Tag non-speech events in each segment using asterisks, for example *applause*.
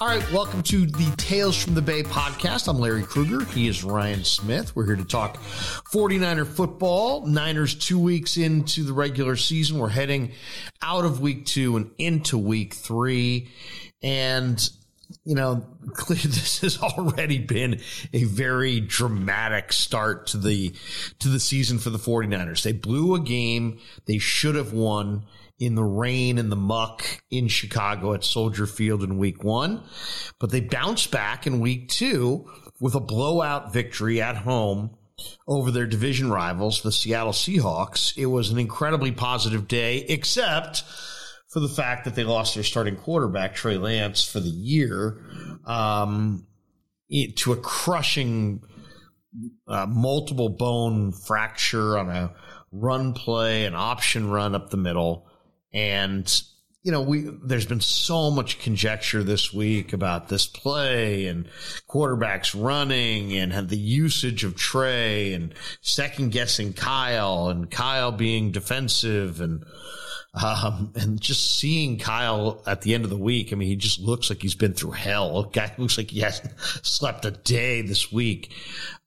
All right, welcome to the Tales from the Bay podcast. I'm Larry Krueger. He is Ryan Smith. We're here to talk 49er football. Niners two weeks into the regular season. We're heading out of week two and into week three. And, you know, *laughs* this has already been a very dramatic start to the, to the season for the 49ers. They blew a game they should have won in the rain and the muck in Chicago at Soldier Field in week one. But they bounced back in week two with a blowout victory at home over their division rivals, the Seattle Seahawks. It was an incredibly positive day, except for the fact that they lost their starting quarterback, Trey Lance, for the year um, to a crushing uh, multiple bone fracture on a run play, an option run up the middle. And you know, we there's been so much conjecture this week about this play and quarterbacks running and the usage of Trey and second guessing Kyle and Kyle being defensive and um, and just seeing Kyle at the end of the week. I mean, he just looks like he's been through hell. Guy looks like he hasn't *laughs* slept a day this week.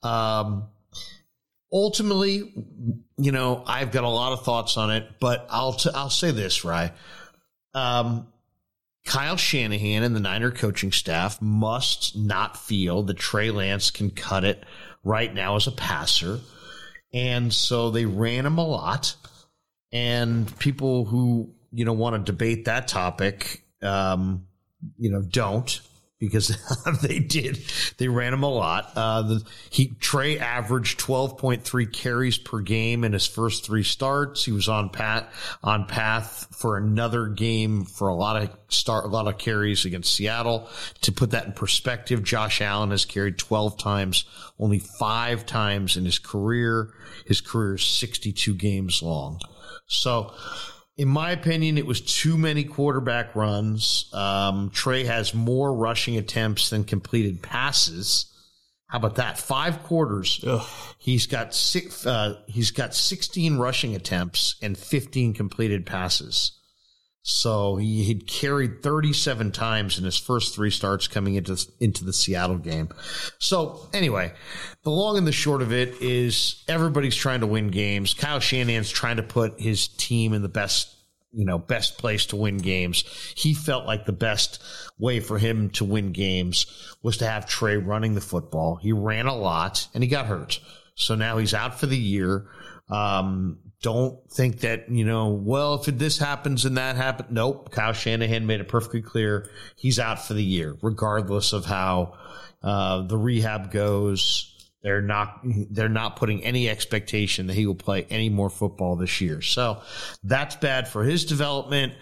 Um, ultimately, you know, I've got a lot of thoughts on it, but I'll t- I'll say this, right? Um, Kyle Shanahan and the Niner coaching staff must not feel that Trey Lance can cut it right now as a passer. And so they ran him a lot. And people who, you know, want to debate that topic, um, you know, don't because *laughs* they did. They ran him a lot. Uh, the, he Trey averaged twelve point three carries per game in his first three starts. He was on pat on path for another game for a lot of start a lot of carries against Seattle. To put that in perspective, Josh Allen has carried twelve times, only five times in his career. His career is sixty two games long. So in my opinion, it was too many quarterback runs. Um, Trey has more rushing attempts than completed passes. How about that? Five quarters. Ugh. He's got six. Uh, he's got sixteen rushing attempts and fifteen completed passes. So he had carried 37 times in his first three starts coming into into the Seattle game. So anyway, the long and the short of it is everybody's trying to win games. Kyle Shanahan's trying to put his team in the best you know best place to win games. He felt like the best way for him to win games was to have Trey running the football. He ran a lot and he got hurt. So now he's out for the year. Um, don't think that, you know, well, if this happens and that happens. Nope. Kyle Shanahan made it perfectly clear he's out for the year, regardless of how uh, the rehab goes. They're not they're not putting any expectation that he will play any more football this year. So that's bad for his development.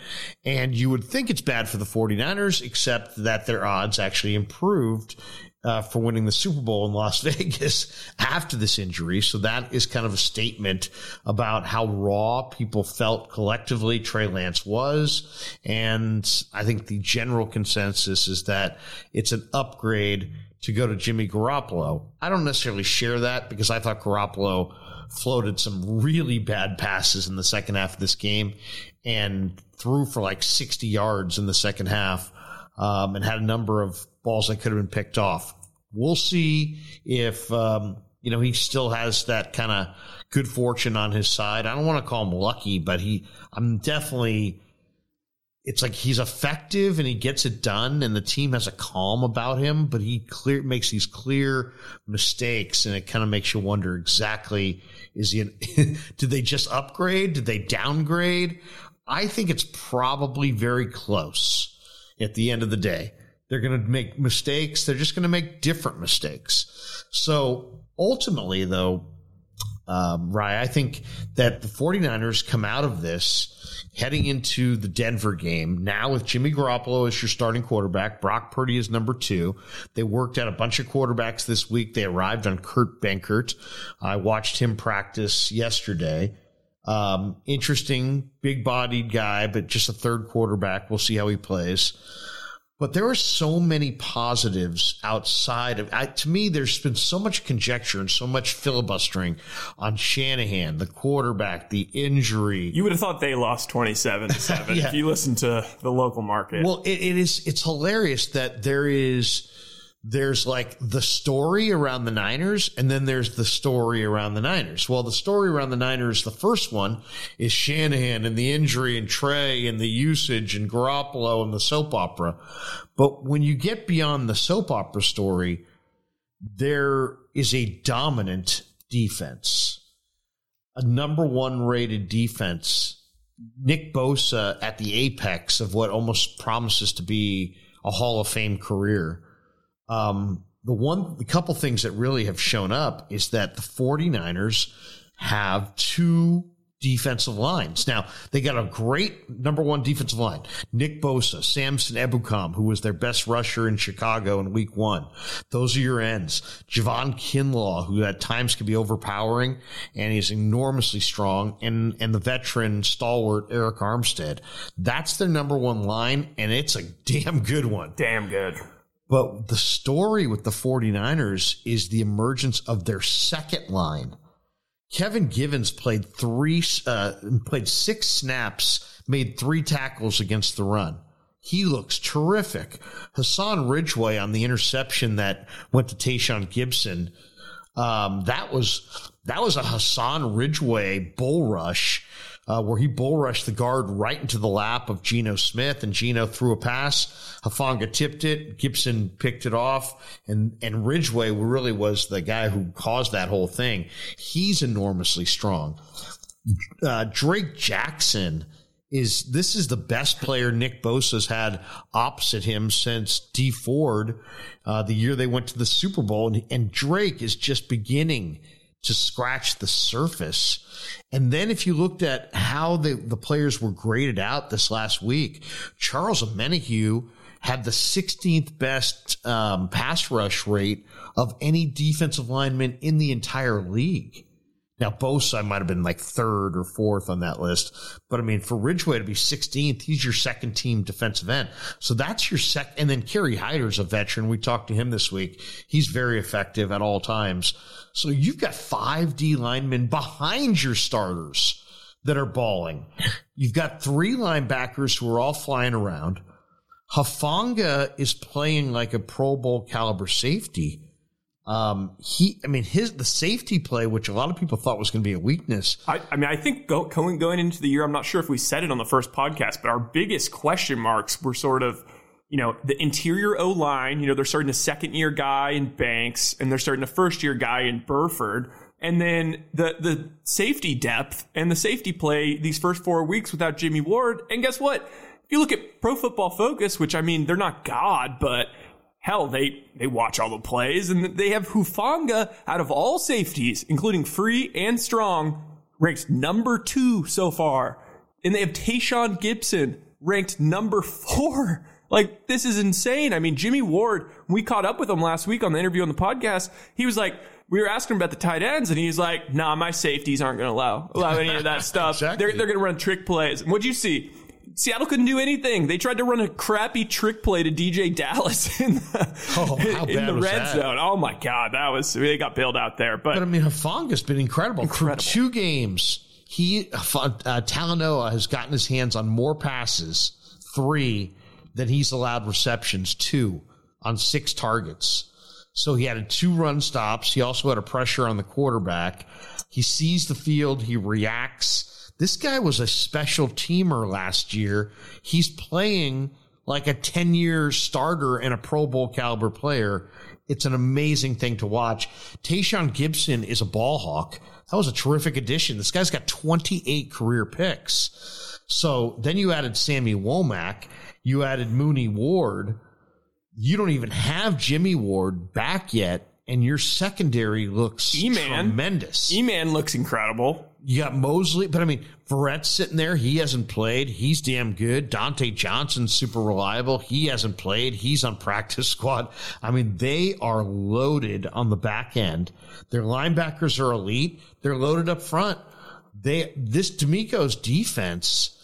And you would think it's bad for the 49ers, except that their odds actually improved uh, for winning the Super Bowl in Las *laughs* Vegas after this injury. So that is kind of a statement about how raw people felt collectively Trey Lance was. And I think the general consensus is that it's an upgrade to go to Jimmy Garoppolo. I don't necessarily share that because I thought Garoppolo floated some really bad passes in the second half of this game and threw for like 60 yards in the second half um, and had a number of balls that could have been picked off. We'll see if, um, you know, he still has that kind of good fortune on his side. I don't want to call him lucky, but he, I'm definitely, it's like he's effective and he gets it done and the team has a calm about him, but he clear makes these clear mistakes and it kind of makes you wonder exactly is he *laughs* did they just upgrade? Did they downgrade? I think it's probably very close at the end of the day. They're going to make mistakes. They're just going to make different mistakes. So ultimately, though, um, I think that the 49ers come out of this heading into the Denver game now with Jimmy Garoppolo as your starting quarterback. Brock Purdy is number two. They worked out a bunch of quarterbacks this week. They arrived on Kurt Benkert. I watched him practice yesterday. Um, interesting, big bodied guy, but just a third quarterback. We'll see how he plays. But there are so many positives outside of. I, to me, there's been so much conjecture and so much filibustering on Shanahan, the quarterback, the injury. You would have thought they lost twenty-seven to *laughs* seven Yeah. if you listen to the local market. Well, it, it is. It's hilarious that there is. There's like the story around the Niners, and then there's the story around the Niners. Well, the story around the Niners, the first one is Shanahan and the injury and Trey and the usage and Garoppolo and the soap opera. But when you get beyond the soap opera story, there is a dominant defense, a number one rated defense. Nick Bosa at the apex of what almost promises to be a Hall of Fame career. Um, the one, the couple things that really have shown up is that the 49ers have two defensive lines. Now, they got a great number one defensive line. Nick Bosa, Samson Ebukam, who was their best rusher in Chicago in week one. Those are your ends. Javon Kinlaw, who at times can be overpowering and he's enormously strong. And, and the veteran stalwart Arik Armstead. That's their number one line and it's a damn good one. Damn good. But the story with the 49ers is the emergence of their second line. Kevin Givens played three, uh, played six snaps, made three tackles against the run. He looks terrific. Hassan Ridgeway on the interception that went to Tashaun Gipson. Um, that was that was a Hassan Ridgeway bull rush uh, where he bull rushed the guard right into the lap of Geno Smith, and Geno threw a pass. Hufanga tipped it. Gipson picked it off, and and Ridgeway really was the guy who caused that whole thing. He's enormously strong. Uh, Drake Jackson is this is the best player Nick Bosa's had opposite him since Dee Ford, uh, the year they went to the Super Bowl, and, and Drake is just beginning to scratch the surface. And then if you looked at how the, the players were graded out this last week, Charles Omenihu had the 16th best um, pass rush rate of any defensive lineman in the entire league. Now, Bosa might have been like third or fourth on that list. But I mean, for Ridgeway to be 16th, he's your second team defensive end. So that's your sec. And then Kerry Hyder's a veteran. We talked to him this week. He's very effective at all times. So you've got five D linemen behind your starters that are balling. You've got three linebackers who are all flying around. Hufanga is playing like a Pro Bowl caliber safety. Um, he, I mean, his the safety play, which a lot of people thought was going to be a weakness. I, I mean, I think go, going going into the year, I'm not sure if we said it on the first podcast, but our biggest question marks were sort of, you know, the interior O line. You know, they're starting a second year guy in Banks, and they're starting a first year guy in Burford, and then the the safety depth and the safety play these first four weeks without Jimmy Ward. And guess what? If you look at Pro Football Focus, which I mean, they're not God, but hell, they they watch all the plays, and they have Hufanga out of all safeties, including free and strong, ranked number two so far, and they have Tashaun Gipson ranked number four. *laughs* Like this is insane. I mean, Jimmy Ward. We caught up with him last week on the interview on the podcast. He was like. We were asking him about the tight ends, and he's like, "Nah, my safeties aren't going to allow allow any of that *laughs* stuff. Exactly. They're they're going to run trick plays." And what'd you see? Seattle couldn't do anything. They tried to run a crappy trick play to DJ Dallas *laughs* in the, Oh, how in the red that? zone. Oh my god, that was they got bailed out there. But, But I mean, Hufanga's been incredible. Incredible. Through two games, he uh, Talanoa has gotten his hands on more passes, three, than he's allowed receptions, two on six targets. So he had two run stops. He also had a pressure on the quarterback. He sees the field. He reacts. This guy was a special teamer last year. He's playing like a 10 year starter and a Pro Bowl caliber player. It's an amazing thing to watch. Tashaun Gipson is a ball hawk. That was a terrific addition. This guy's got 28 career picks. So then you added Sammy Womack. You added Mooney Ward. You don't even have Jimmy Ward back yet. And your secondary looks E-Man. tremendous. E-Man looks incredible. You got Moseley, but I mean, Verrett's sitting there. He hasn't played. He's damn good. Dontae Johnson's super reliable. He hasn't played. He's on practice *laughs* squad. I mean, they are loaded on the back end. Their linebackers are elite. They're loaded up front. They, this DeMeco's defense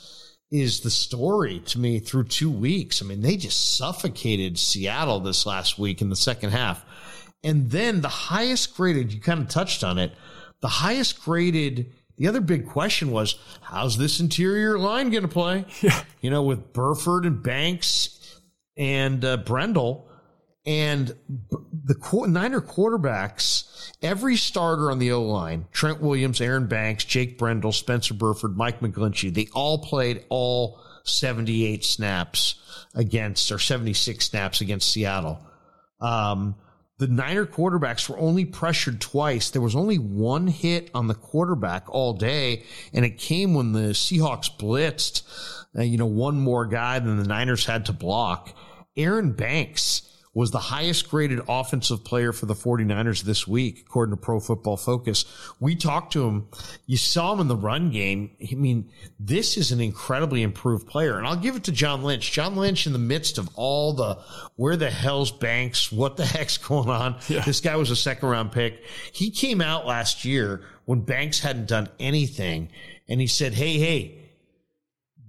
is the story to me through two weeks. I mean, they just suffocated Seattle this last week in the second half. And then the highest graded, you kind of touched on it, the highest graded the other big question was, how's this interior line going to play? *laughs* Yeah. You know, with Burford and Banks and uh, Brendel and the Niner quarterbacks, every starter on the O line, Trent Williams, Aaron Banks, Jake Brendel, Spencer Burford, Mike McGlinchey, they all played all 78 snaps against, or 76 snaps against Seattle. Um, the Niner quarterbacks were only pressured twice. There was only one hit on the quarterback all day, and it came when the Seahawks blitzed, uh, you know, one more guy than the Niners had to block. Aaron Banks was the highest graded offensive player for the 49ers this week, according to Pro Football Focus. We talked to him. You saw him in the run game. I mean, this is an incredibly improved player. And I'll give it to John Lynch. John Lynch, in the midst of all the where the hell's Banks, what the *laughs* heck's going on? Yeah. This guy was a second round pick. He came out last year when Banks hadn't done anything. And he said, Hey, hey,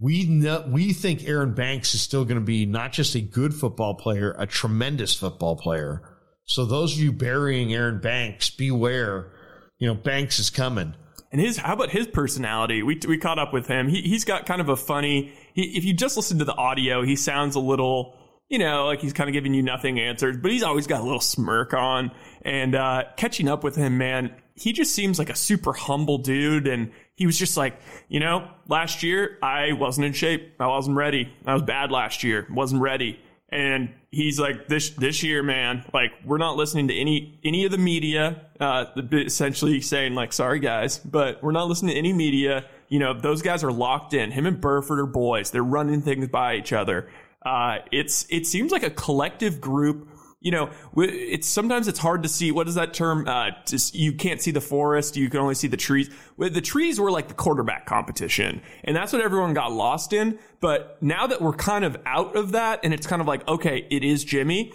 we know, we think Aaron Banks is still going to be not just a good football player, a tremendous football player. So those of you burying Aaron Banks, beware. You know, Banks is coming. And his, how about his personality? We, we caught up with him. He, he's got kind of a funny, he, if you just listen to the audio, he sounds a little, you know, like he's kind of giving you nothing answers, but he's always got a little smirk on. And, uh, catching up with him, man, he just seems like a super humble dude. And he was just like, you know, last year I wasn't in shape. I wasn't ready. I was bad last year. Wasn't ready. And he's like, this this year, man, like we're not listening to any any of the media. Uh, essentially saying like, sorry guys, but we're not listening to any media. You know, those guys are locked in. Him and Burford are boys. They're running things by each other. Uh, it's it seems like a collective group you know, it's sometimes it's hard to see what is that term? Uh, just you can't see the forest, you can only see the trees. The trees were like the quarterback competition, and that's what everyone got lost in. But now that we're kind of out of that, and it's kind of like, okay, it is Jimmy.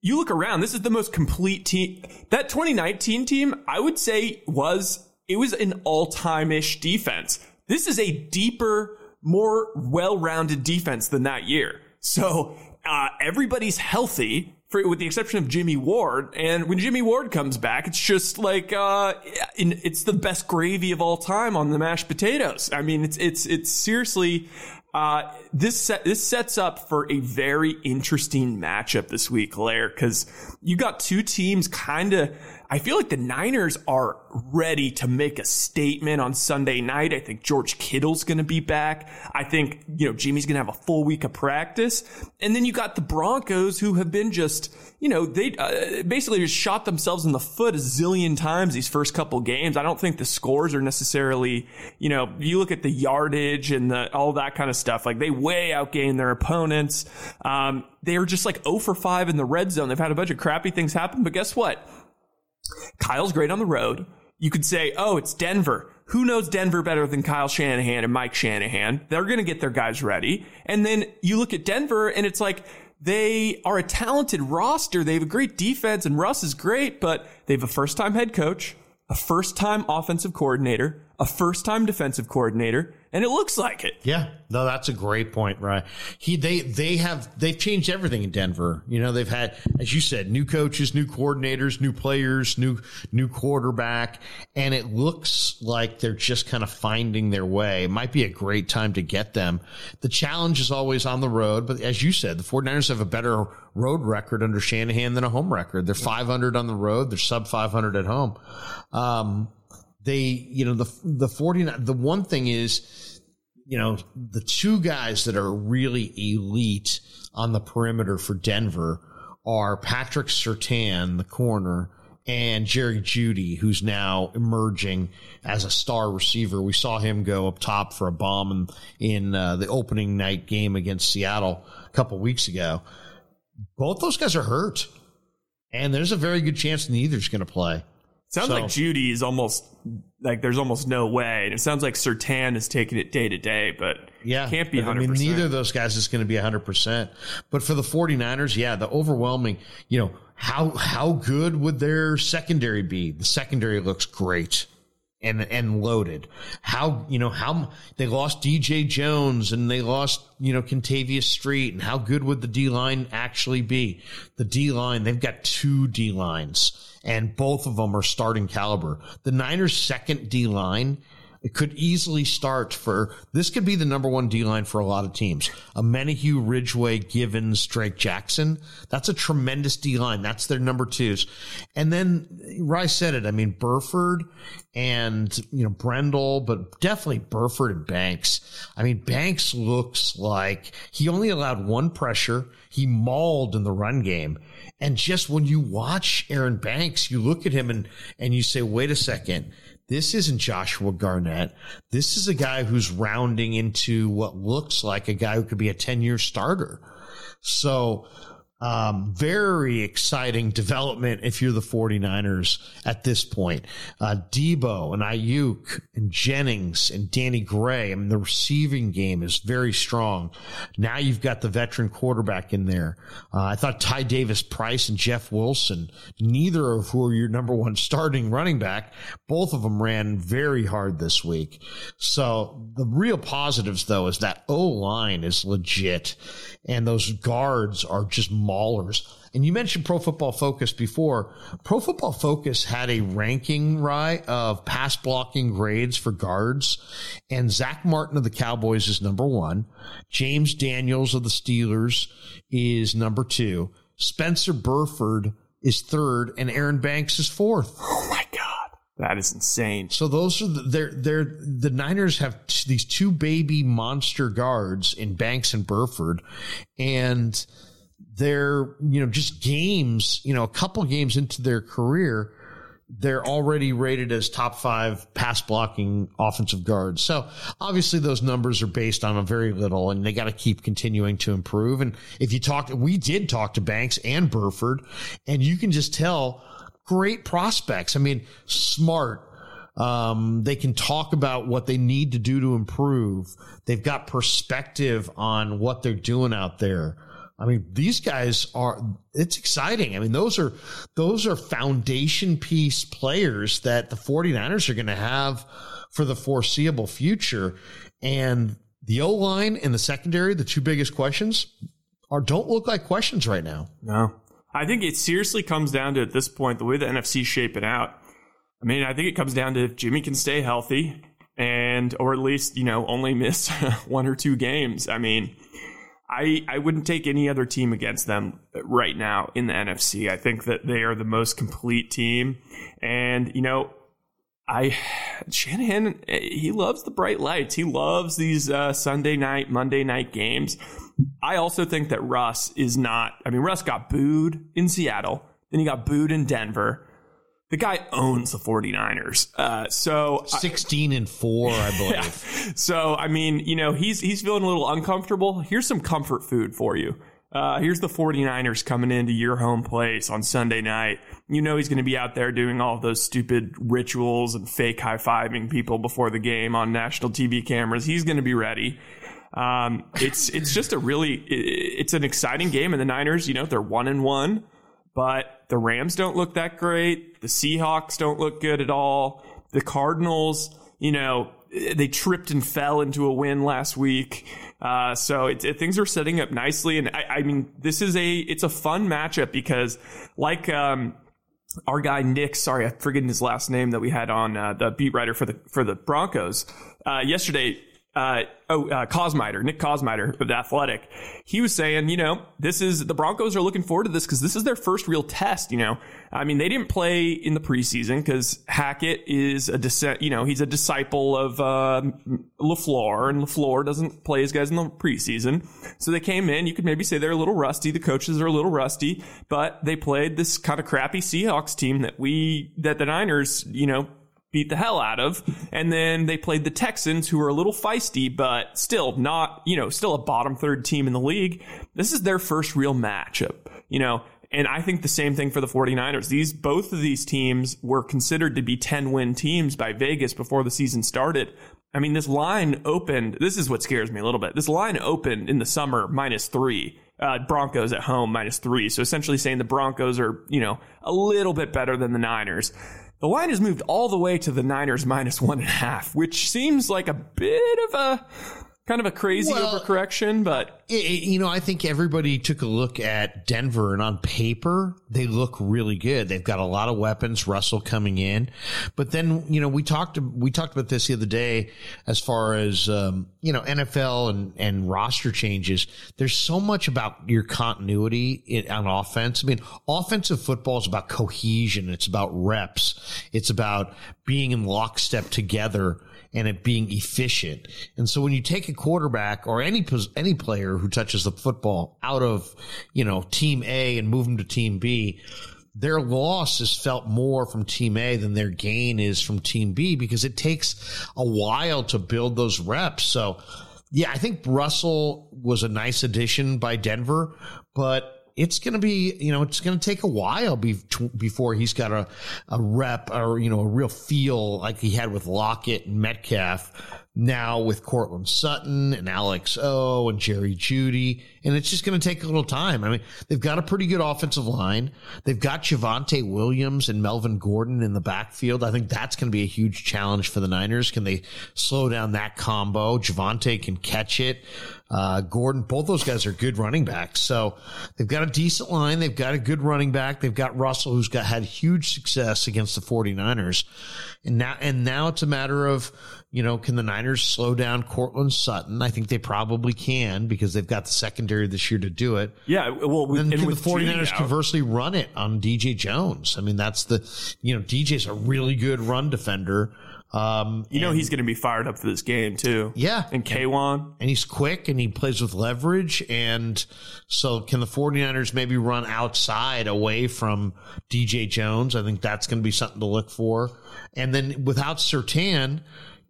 You look around, this is the most complete team. That 2019 team, I would say, was it was an all-time ish defense. This is a deeper, more well-rounded defense than that year. So uh, everybody's healthy for, with the exception of Jimmy Ward. And when Jimmy Ward comes back, it's just like uh, it's the best gravy of all time on the mashed potatoes. I mean, it's it's it's seriously. Uh, this set, this sets up for a very interesting matchup this week, Lair, because you got two teams kind of I feel like the Niners are ready to make a statement on Sunday night. I think George Kittle's going to be back. I think, you know, Jimmy's going to have a full week of practice. And then you got the Broncos who have been just, you know, they uh, basically just shot themselves in the foot a zillion times these first couple games. I don't think the scores are necessarily, you know, you look at the yardage and the, all that kind of stuff. Like they way outgained their opponents. Um, they were just like 0 for 5 in the red zone. They've had a bunch of crappy things happen, but guess what? Kyle's great on the road. You could say, oh, it's Denver. Who knows Denver better than Kyle Shanahan and Mike Shanahan? They're going to get their guys ready. And then you look at Denver and it's like, they are a talented roster. They have a great defense and Russ is great, but they have a first time head coach, a first time offensive coordinator, a first time defensive coordinator, and it looks like it. Yeah, no, that's a great point, right? He they they have they've changed everything in Denver. You know, they've had, as you said, new coaches, new coordinators, new players, new new quarterback, and it looks like they're just kind of finding their way. It might be a great time to get them. The challenge is always on the road, but as you said, the 49ers have a better road record under Shanahan than a home record. They're 500 on the road, they're sub 500 at home. Um, they, you know, the the 49 the one thing is, you know, the two guys that are really elite on the perimeter for Denver are Patrick Surtain, the corner, and Jerry Jeudy, who's now emerging as a star receiver. We saw him go up top for a bomb in, in uh, the opening night game against Seattle a couple weeks ago. Both those guys are hurt, and there's a very good chance neither's going to play. Sounds so, like Jeudy is almost like there's almost no way. And it sounds like Surtain is taking it day to day, but yeah, can't be 100%. I mean, neither of those guys is going to be 100%. But for the 49ers, yeah, the overwhelming, you know, how how good would their secondary be? The secondary looks great. And and loaded. How you know how they lost DJ Jones and they lost you know Kentavius Street and how good would the D line actually be? The D line they've got two D lines and both of them are starting caliber. The Niners' second D line it could easily start for this could be the number one D line for a lot of teams. Omenihu, Ridgeway, Givens, Drake Jackson. That's a tremendous D line. That's their number twos. And then Rice said it. I mean, Burford and you know Brendel, but definitely Burford and Banks. I mean, Banks looks like he only allowed one pressure. He mauled in the run game. And just when you watch Aaron Banks, you look at him and, and you say, wait a second this isn't Joshua Garnett. This is a guy who's rounding into what looks like a guy who could be a 10 year starter. So um, very exciting development if you're the 49ers at this point. Uh, Deebo and Aiyuk and Jennings and Danny Gray. I mean, the receiving game is very strong. Now you've got the veteran quarterback in there. Uh, I thought Ty Davis Price and Jeff Wilson, neither of who are your number one starting running back, both of them ran very hard this week. So the real positives though is that O line is legit and those guards are just maulers. And you mentioned Pro Football Focus before. Pro Football Focus had a ranking, right, of pass blocking grades for guards. And Zach Martin of the Cowboys is number one. James Daniels of the Steelers is number two. Spencer Burford is third. And Aaron Banks is fourth. Oh my God. That is insane. So those are the, they're they're the Niners have t- these two baby monster guards in Banks and Burford, and they're you know just games you know a couple games into their career they're already rated as top five pass blocking offensive guards. So obviously those numbers are based on a very little and they got to keep continuing to improve. And if you talk, we did talk to Banks and Burford and you can just tell great prospects. I mean, smart. Um, they can talk about what they need to do to improve. They've got perspective on what they're doing out there. I mean, these guys are, it's exciting. I mean, those are, those are foundation piece players that the 49ers are going to have for the foreseeable future. And the O line and the secondary, the two biggest questions are, don't look like questions right now. No. I think it seriously comes down to at this point, the way the NFC's shaping out. I mean, I think it comes down to if Jimmy can stay healthy and, or at least, you know, only miss *laughs* one or two games. I mean, I, I wouldn't take any other team against them right now in the NFC. I think that they are the most complete team. And, you know, I Shanahan he loves the bright lights. He loves these uh, Sunday night, Monday night games. I also think that Russ is not. I mean, Russ got booed in Seattle, then he got booed in Denver. The guy owns the 49ers. Uh, so 16 and 4, I *laughs* believe. Yeah. So, I mean, you know, he's he's feeling a little uncomfortable. Here's some comfort food for you. Uh, here's the 49ers coming into your home place on Sunday night. You know he's going to be out there doing all those stupid rituals and fake high fiving people before the game on national TV cameras. He's going to be ready. Um, it's it's just a really it's an exciting game, and the Niners, you know, they're one and one, but the Rams don't look that great. The Seahawks don't look good at all. The Cardinals, you know, they tripped and fell into a win last week. Uh, so it, it, things are setting up nicely, and I, I, mean, this is a it's a fun matchup because, like um, our guy Nick, sorry, I'm forgetting his last name that we had on uh, the beat writer for the for the Broncos uh, yesterday uh, oh, uh, Kosmider, Nick Kosmider of the Athletic, he was saying, you know, this is the Broncos are looking forward to this because this is their first real test. You know, I mean, they didn't play in the preseason because Hackett is a descent, you know, he's a disciple of uh, Lafleur, and Lafleur doesn't play his guys in the preseason. So they came in. You could maybe say they're a little rusty. The coaches are a little rusty, but they played this kind of crappy Seahawks team that we that the Niners, you know, beat the hell out of. And then they played the Texans, who are a little feisty, but still not, you know, still a bottom third team in the league. This is their first real matchup, you know. And I think the same thing for the 49ers. These both of these teams were considered to be 10 win teams by Vegas before the season started. I mean, this line opened. This is what scares me a little bit. This line opened in the summer minus three. Uh, Broncos at home minus three. So essentially saying the Broncos are, you know, a little bit better than the Niners. The line has moved all the way to the Niners minus one and a half, which seems like a bit of a kind of a crazy well, overcorrection, but it, you know, I think everybody took a look at Denver, and on paper, they look really good. They've got a lot of weapons. Russell coming in, but then you know we talked we talked about this the other day as far as um, you know NFL and and roster changes. There's so much about your continuity in, on offense. I mean, offensive football is about cohesion. It's about reps. It's about being in lockstep together and it being efficient. And so when you take a quarterback or any any player who touches the football out of, you know, team A and move them to team B, their loss is felt more from team A than their gain is from team B because it takes a while to build those reps. So yeah, I think Russell was a nice addition by Denver, but it's going to be, you know, it's going to take a while be, before he's got a, a rep or, you know, a real feel like he had with Lockett and Metcalf now with Courtland Sutton and Alex O and Jerry Jeudy. And it's just going to take a little time. I mean, they've got a pretty good offensive line. They've got Javonte Williams and Melvin Gordon in the backfield. I think that's going to be a huge challenge for the Niners. Can they slow down that combo? Javonte can catch it. Uh, Gordon, both those guys are good running backs. So they've got a decent line. They've got a good running back. They've got Russell, who's got had huge success against the 49ers. And now, and now it's a matter of, you know, can the Niners slow down Courtland Sutton? I think they probably can because they've got the secondary this year to do it. Yeah. Well, with, then can the 49ers conversely run it on DJ Jones? I mean, that's the, you know, DJ's a really good run defender. Um, you know, he's going to be fired up for this game too. Yeah. And K'Waun. And he's quick and he plays with leverage. And so can the 49ers maybe run outside away from DJ Jones? I think that's going to be something to look for. And then without Surtain,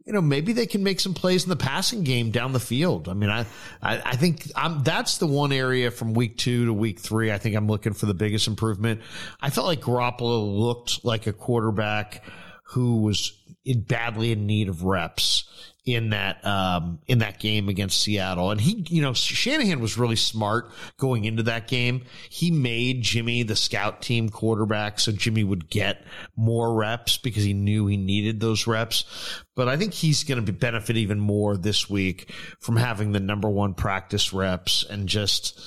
you know, maybe they can make some plays in the passing game down the field. I mean, I, I, I think I'm, that's the one area from week two to week three. I think I'm looking for the biggest improvement. I felt like Garoppolo looked like a quarterback who was in badly in need of reps in that um, in that game against Seattle. And he, you know, Shanahan was really smart going into that game. He made Jimmy the scout team quarterback so Jimmy would get more reps because he knew he needed those reps. But I think he's going to benefit even more this week from having the number one practice reps and just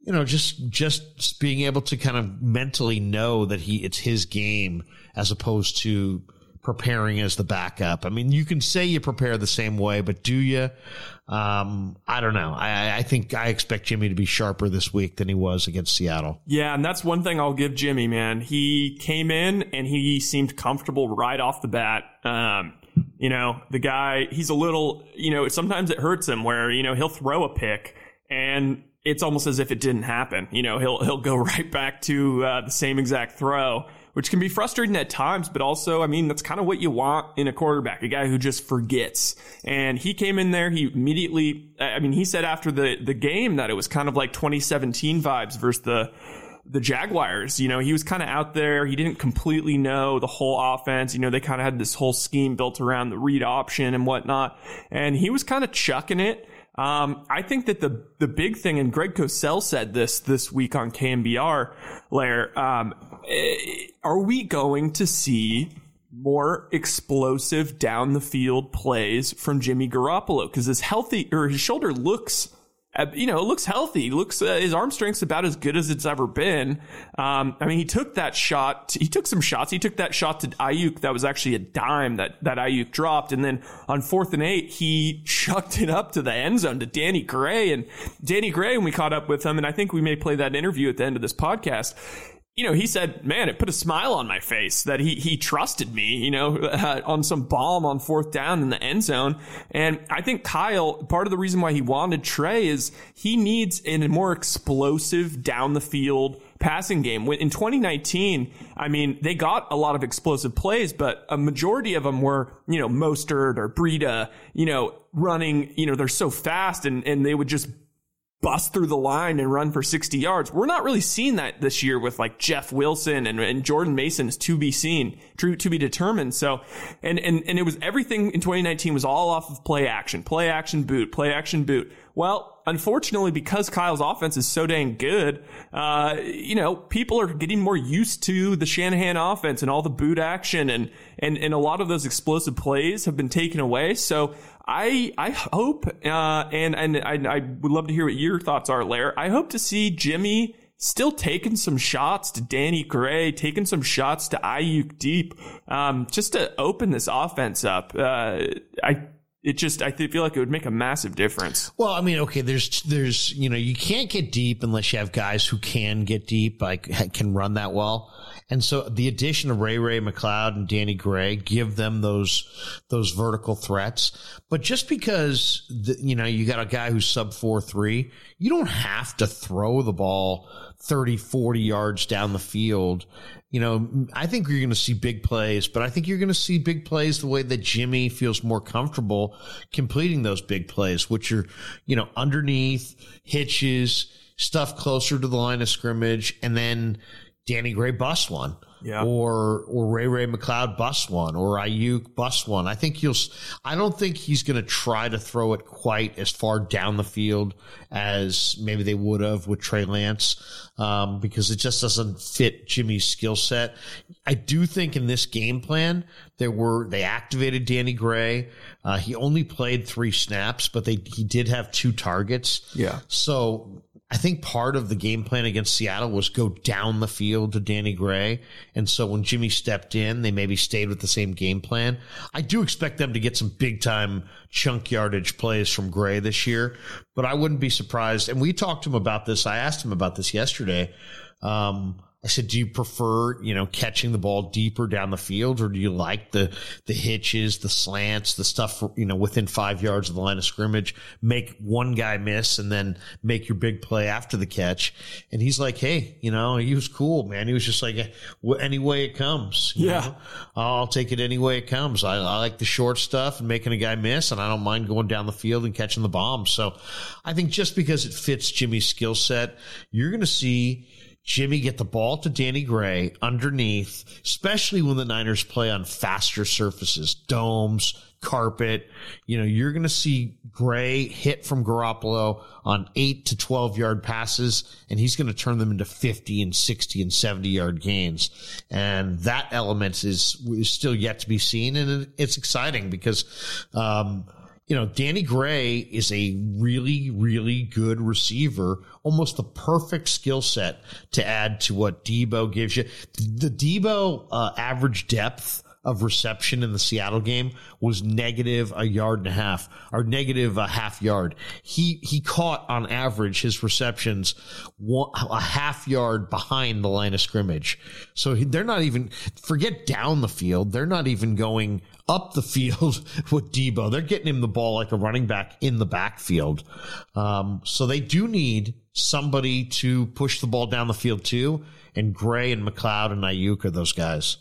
you know just just being able to kind of mentally know that he it's his game as opposed to preparing as the backup. I mean, you can say you prepare the same way, but do you? Um, I don't know. I, I think I expect Jimmy to be sharper this week than he was against Seattle. Yeah, and that's one thing I'll give Jimmy, man. He came in and he seemed comfortable right off the bat. Um, you know, the guy, he's a little, you know, sometimes it hurts him where, you know, he'll throw a pick and it's almost as if it didn't happen. You know, he'll he'll go *laughs* right back to uh, the same exact throw, which can be frustrating at times, but also, I mean, that's kind of what you want in a quarterback, a guy who just forgets. And he came in there, he immediately, I mean, he said after the, the game that it was kind of like 2017 vibes versus the, the Jaguars. You know, he was kind of out there. He didn't completely know the whole offense. You know, they kind of had this whole scheme built around the read option and whatnot. And he was kind of chucking it. Um, I think that the the big thing, and Greg Cosell said this this week on KNBR, Lair, um, are we going to see more explosive down the field plays from Jimmy Garoppolo? Because his healthy or his shoulder looks uh, you know, it looks healthy. looks uh, his arm strength's about as good as it's ever been. Um, I mean, he took that shot. He took some shots. He took that shot to Aiyuk. that was actually a dime that that Aiyuk dropped, and then on fourth and eight, he *laughs* chucked it up to the end zone to Danny Gray. And Danny Gray, when we caught up with him, and I think we may play that interview at the end of this podcast you know, he said, man, it put a smile on my face that he, he trusted me, you know, uh, *laughs* on some bomb on fourth down in the end zone. And I think Kyle, part of the reason why he wanted Trey is he needs a more explosive down the field passing game. In 2019, I mean, they got a lot of explosive plays, but a majority of them were, you know, Mostert or Breida, you know, running, you know, they're so fast and, and they would just bust through the line and run for 60 yards. We're not really seeing that this year with like Jeff Wilson and, and Jordan Mason is to be seen, to, to be determined. So, and, and, and it was everything in 2019 was all off of play action, play action boot, play action boot. Well, unfortunately, because Kyle's offense is so dang good, uh, you know, people are getting more used to the Shanahan offense and all the boot action and, and, and a lot of those explosive plays have been taken away. So I, I hope, uh, and, and I, I would love to hear what your thoughts are, Lair. I hope to see Jimmy still taking some shots to Danny Gray, taking some shots to Aiyuk deep, um, just to open this offense up. Uh, I, it just I feel like it would make a massive difference. Well, I mean, okay, there's there's you know you can't get deep unless you have guys who can get deep, like can run that well. And so the addition of Ray Ray McCloud and Danny Gray give them those those vertical threats. But just because the, you know you got a guy who's sub four three, you don't have to throw the ball 30, 40 yards down the field you know, I think you're going to see big plays, but I think you're going to see big plays the way that Jimmy feels more comfortable completing those big plays, which are, you know, underneath hitches, stuff closer to the line of scrimmage, and then Danny Gray bust one. Yeah. Or or Ray Ray McCloud bust one or Aiyuk bust one. I think you'll. I don't think he's going to try to throw it quite as far down the field as maybe they would have with Trey Lance, um, because it just doesn't fit Jimmy's skill set. I do think in this game plan there were they activated Danny Gray. Uh, he only played three snaps, but they he did have two targets. Yeah. So I think part of the game plan against Seattle was go down the field to Danny Gray. And so when Jimmy stepped in, they maybe stayed with the same game plan. I do expect them to get some big time chunk yardage plays from Gray this year, but I wouldn't be surprised. And we talked to him about this. I asked him about this yesterday. Um, I said, do you prefer, you know, catching the ball deeper down the field or do you like the, the hitches, the slants, the stuff, for, you know, within five yards of the line of scrimmage, make one guy miss and then make your big play after the catch? And he's like, Hey, you know, he was cool, man. He was just like, any way it comes. yeah. Know? I'll take it any way it comes. I, I like the short stuff and making a guy miss and I don't mind going down the field and catching the bomb. So I think just because it fits Jimmy's skill set, you're going to see Jimmy get the ball to Danny Gray underneath, especially when the Niners play on faster surfaces, domes, carpet. You know, you're going to see Gray hit from Garoppolo on eight to 12 yard passes, and he's going to turn them into 50 and 60 and 70 yard gains. And that element is, is still yet to be seen. And it's exciting because, um, you know, Danny Gray is a really, really good receiver, almost the perfect skill set to add to what Deebo gives you. The Deebo uh, average depth of reception in the Seattle game was negative a yard and a half or negative a half yard. He, he caught on average his receptions one, a half yard behind the line of scrimmage. So they're not even, forget down the field. They're not even going up the field *laughs* with Deebo. They're getting him the ball like a running back in the backfield. Um, so they do need somebody to push the ball down the field too. And Gray and McCloud and Aiyuk are those guys.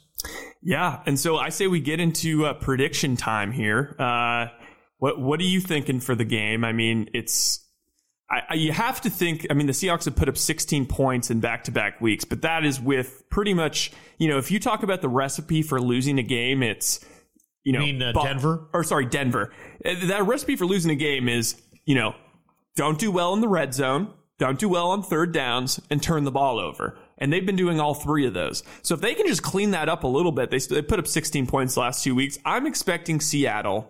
Yeah, and so I say we get into uh, prediction time here. Uh, what what are you thinking for the game? I mean, it's I, I, you have to think. I mean, the Seahawks have put up 16 points in back to back weeks, but that is with pretty much you know if you talk about the recipe for losing a game, it's you know, you mean uh, Denver or sorry Denver. Uh, that recipe for losing a game is you know don't do well in the red zone, don't do well on third downs, and turn the ball over. And they've been doing all three of those. So if they can just clean that up a little bit, they, they put up 16 points last two weeks. I'm expecting Seattle.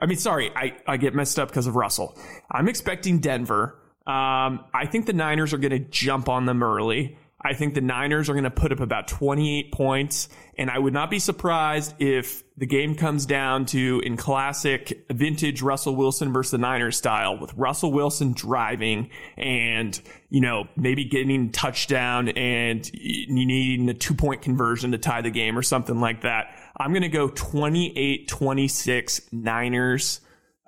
I mean, sorry, I, I get messed up because of Russell. I'm expecting Denver. Um, I think the Niners are going to jump on them early. I think the Niners are going to put up about 28 points. And I would not be surprised if the game comes down to, in classic vintage Russell Wilson versus the Niners style, with Russell Wilson driving and, you know, maybe getting touchdown and needing a two point conversion to tie the game or something like that. I'm going to go 28 26 Niners.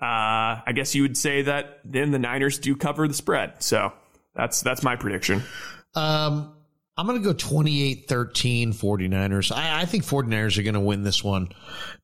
Uh, I guess you would say that then the Niners do cover the spread. So that's, that's my prediction. Um, I'm going to go 28 13 49ers. I, I, think 49ers are going to win this one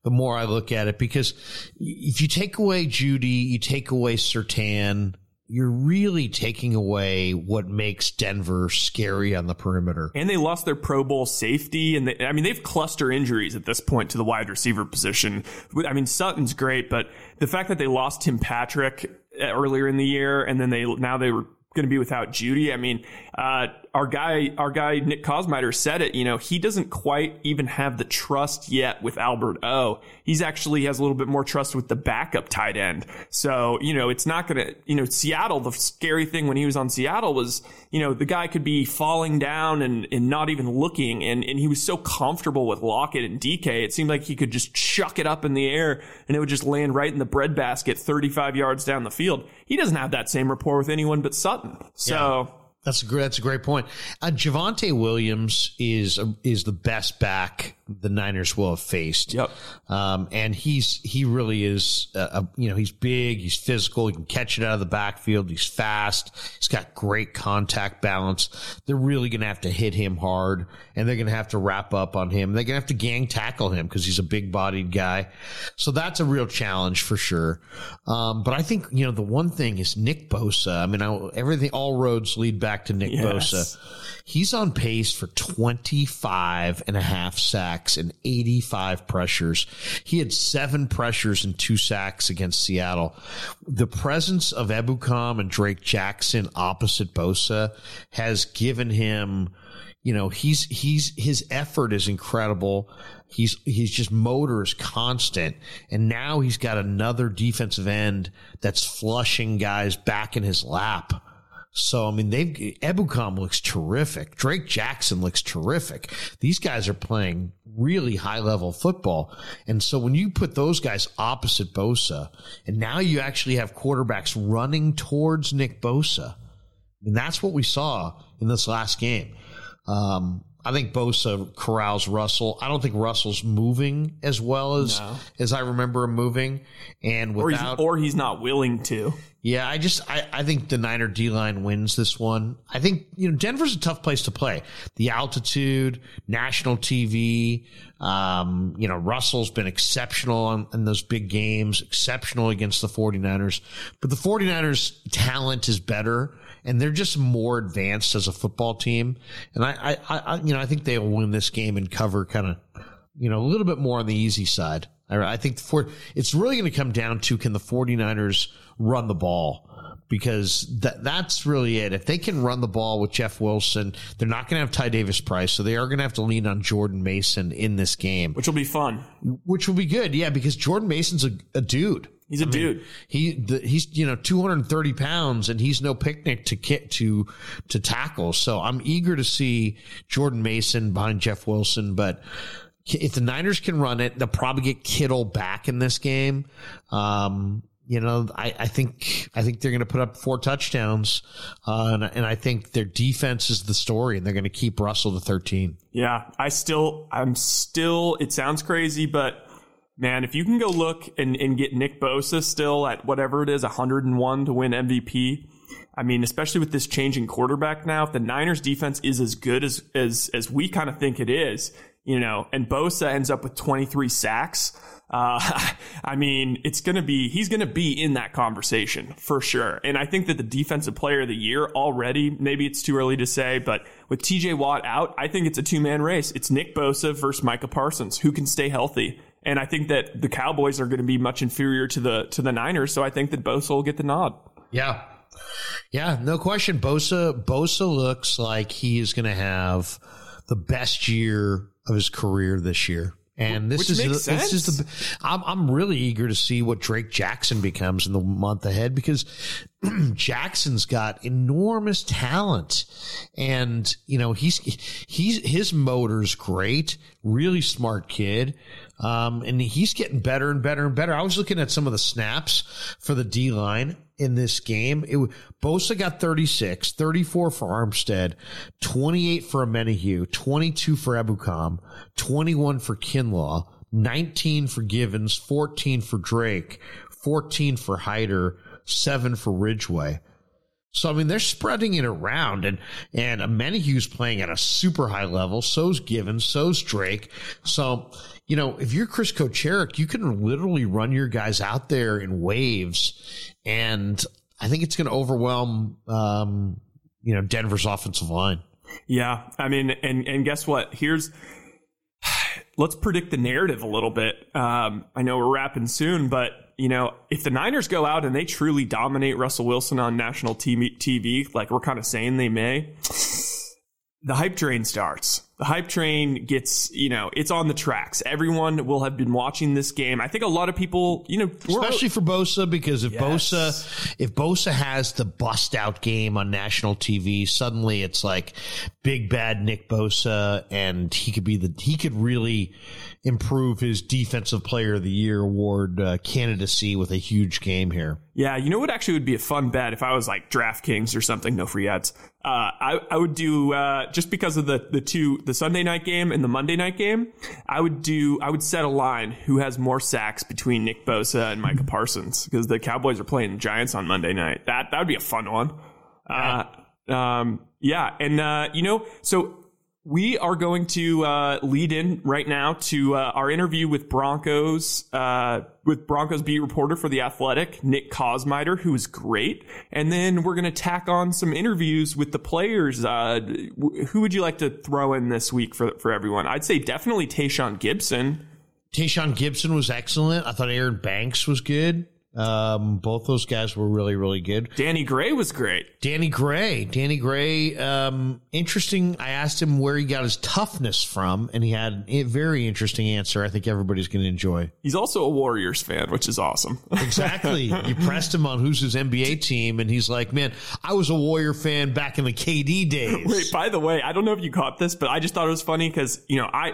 the more I look at it because if you take away Jeudy, you take away Surtain, you're really taking away what makes Denver scary on the perimeter. And they lost their Pro Bowl safety, and they, I mean they've cluster injuries at this point to the wide receiver position. I mean Sutton's great, but the fact that they lost Tim Patrick uh, earlier in the year, and then they now they were going to be without Jeudy. I mean, uh, our guy, our guy Nick Kosmider said it. You know, he doesn't quite even have the trust yet with Albert O. He's actually has a little bit more trust with the backup tight end. So you know, it's not going to. You know, Seattle. The scary thing when he was on Seattle was, you know, the guy could be falling down and, and not even looking, and and he was so comfortable with Lockett and DK. It seemed like he could just chuck it up in the air and it would just land right in the breadbasket, 35 yards down the field. He doesn't have that same rapport with anyone but Sutton. So. Yeah. That's a great. That's a great point. Uh, Javonte Williams is is the best back the Niners will have faced. Yep. Um, and he's he really is. A, a, you know, he's big. He's physical. He can catch it out of the backfield. He's fast. He's got great contact balance. They're really going to have to hit him hard, and they're going to have to wrap up on him. They're going to have to gang tackle him because he's a big bodied guy. So that's a real challenge for sure. Um, but I think you know the one thing is Nick Bosa. I mean, I, everything all roads lead back to Nick yes. Bosa. He's on pace for 25 and a half sacks and 85 pressures. He had seven pressures and two sacks against Seattle. The presence of Ebukam and Drake Jackson opposite Bosa has given him, you know, he's, he's, his effort is incredible. He's, he's just motor is constant. And now he's got another defensive end that's flushing guys back in his lap so, I mean, they've, Ebukam looks terrific. Drake Jackson looks terrific. These guys are playing really high level football. And so when you put those guys opposite Bosa, and now you actually have quarterbacks running towards Nick Bosa, and that's what we saw in this last game. Um, I think Bosa corrals Russell. I don't think Russell's moving as well as no. as I remember him moving, and without or he's, or he's not willing to. Yeah, I just I, I think the Niner D line wins this one. I think you know Denver's a tough place to play. The altitude, national TV. Um, you know Russell's been exceptional on, in those big games, exceptional against the 49ers. But the 49ers talent is better and they're just more advanced as a football team. And I, I, I you know, I think they'll win this game and cover kind of, you know, a little bit more on the easy side. I think for it's really going to come down to can the 49ers run the ball because that that's really it. If they can run the ball with Jeff Wilson, they're not going to have Ty Davis Price, so they are going to have to lean on Jordan Mason in this game, which will be fun. Which will be good, yeah, because Jordan Mason's a, a dude. He's a I dude. Mean, he the, he's you know 230 pounds and he's no picnic to kit to to tackle. So I'm eager to see Jordan Mason behind Jeff Wilson, but if the Niners can run it, they'll probably get Kittle back in this game. Um, you know, I, I think I think they're going to put up four touchdowns, uh, and, and I think their defense is the story, and they're going to keep Russell to 13. Yeah, I still, I'm still. It sounds crazy, but man, if you can go look and, and get Nick Bosa still at whatever it is, 101 to win MVP. I mean, especially with this changing quarterback now, if the Niners defense is as good as, as, as we kind of think it is, you know, and Bosa ends up with 23 sacks. Uh, *laughs* I mean, it's going to be, he's going to be in that conversation for sure. And I think that the defensive player of the year already, maybe it's too early to say, but with TJ Watt out, I think it's a two man race. It's Nick Bosa versus Micah Parsons. Who can stay healthy? And I think that the Cowboys are going to be much inferior to the to the Niners, so I think that Bosa will get the nod. Yeah. Yeah, no question. Bosa Bosa looks like he is going to have the best year of his career this year. And this Which is makes this is the I'm I'm really eager to see what Drake Jackson becomes in the month ahead because *clears throat* Jackson's got enormous talent and you know he's he's his motor's great, really smart kid. Um, and he's getting better and better and better. I was looking at some of the snaps for the D line in this game. It, Bosa got 36, 34 for Armstead, 28 for Omenihu, 22 for Ebukam, 21 for Kinlaw, 19 for Givens, 14 for Drake, 14 for Hyder, 7 for Ridgeway. So I mean, they're spreading it around, and and Omenihu's playing at a super high level. So's Given, so's Drake. So you know, if you're Chris Kocurek, you can literally run your guys out there in waves, and I think it's going to overwhelm, um, you know, Denver's offensive line. Yeah, I mean, and and guess what? Here's *sighs* let's predict the narrative a little bit. Um, I know we're wrapping soon, but you know, if the Niners go out and they truly dominate Russell Wilson on national TV, like we're kind of saying they may, the hype train starts. The hype train gets, you know, it's on the tracks. Everyone will have been watching this game. I think a lot of people, you know, especially for Bosa, because if yes. Bosa, if Bosa has the bust out game on national TV, suddenly it's like big bad Nick Bosa, and he could be the he could really improve his defensive player of the year award uh, candidacy with a huge game here. Yeah, you know what actually would be a fun bet if I was like DraftKings or something, no free ads. Uh, I, I would do, uh, just because of the, the two, the Sunday night game and the Monday night game, I would do, I would set a line who has more sacks between Nick Bosa and Micah Parsons because the Cowboys are playing the Giants on Monday night. That, that would be a fun one. Uh, um, yeah. And, uh, you know, so we are going to uh, lead in right now to uh, our interview with Broncos uh, with Broncos beat reporter for the Athletic, Nick Kosmider, who is great, and then we're going to tack on some interviews with the players. Uh, who would you like to throw in this week for for everyone? I'd say definitely Tashaun Gipson. Tashaun Gipson was excellent. I thought Aaron Banks was good. Um, both those guys were really, really good. Danny Gray was great. Danny Gray, Danny Gray, um, interesting. I asked him where he got his toughness from, and he had a very interesting answer. I think everybody's going to enjoy. He's also a Warriors fan, which is awesome. *laughs* exactly. You pressed him on who's his NBA team, and he's like, "Man, I was a Warrior fan back in the KD days." Wait, by the way, I don't know if you caught this, but I just thought it was funny because you know I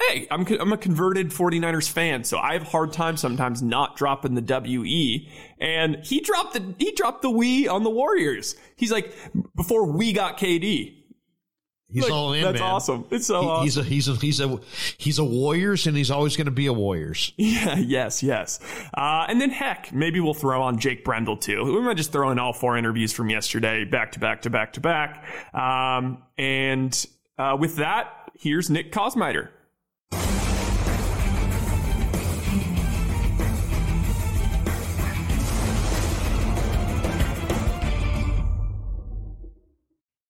hey, I'm, I'm a converted 49ers fan, so I have a hard time sometimes not dropping the WE. And he dropped the, he dropped the we on the Warriors. He's like, before we got KD. He's like, all in. That's man. awesome. It's so he, awesome. He's a he's a he's a he's a Warriors, and he's always going to be a Warriors. *laughs* Yeah. Yes. Yes. Uh, and then heck, maybe we'll throw on Jake Brendel too. We might just throw in all four interviews from yesterday, back to back to back to back. Um, and uh, with that, here's Nick Kosmider.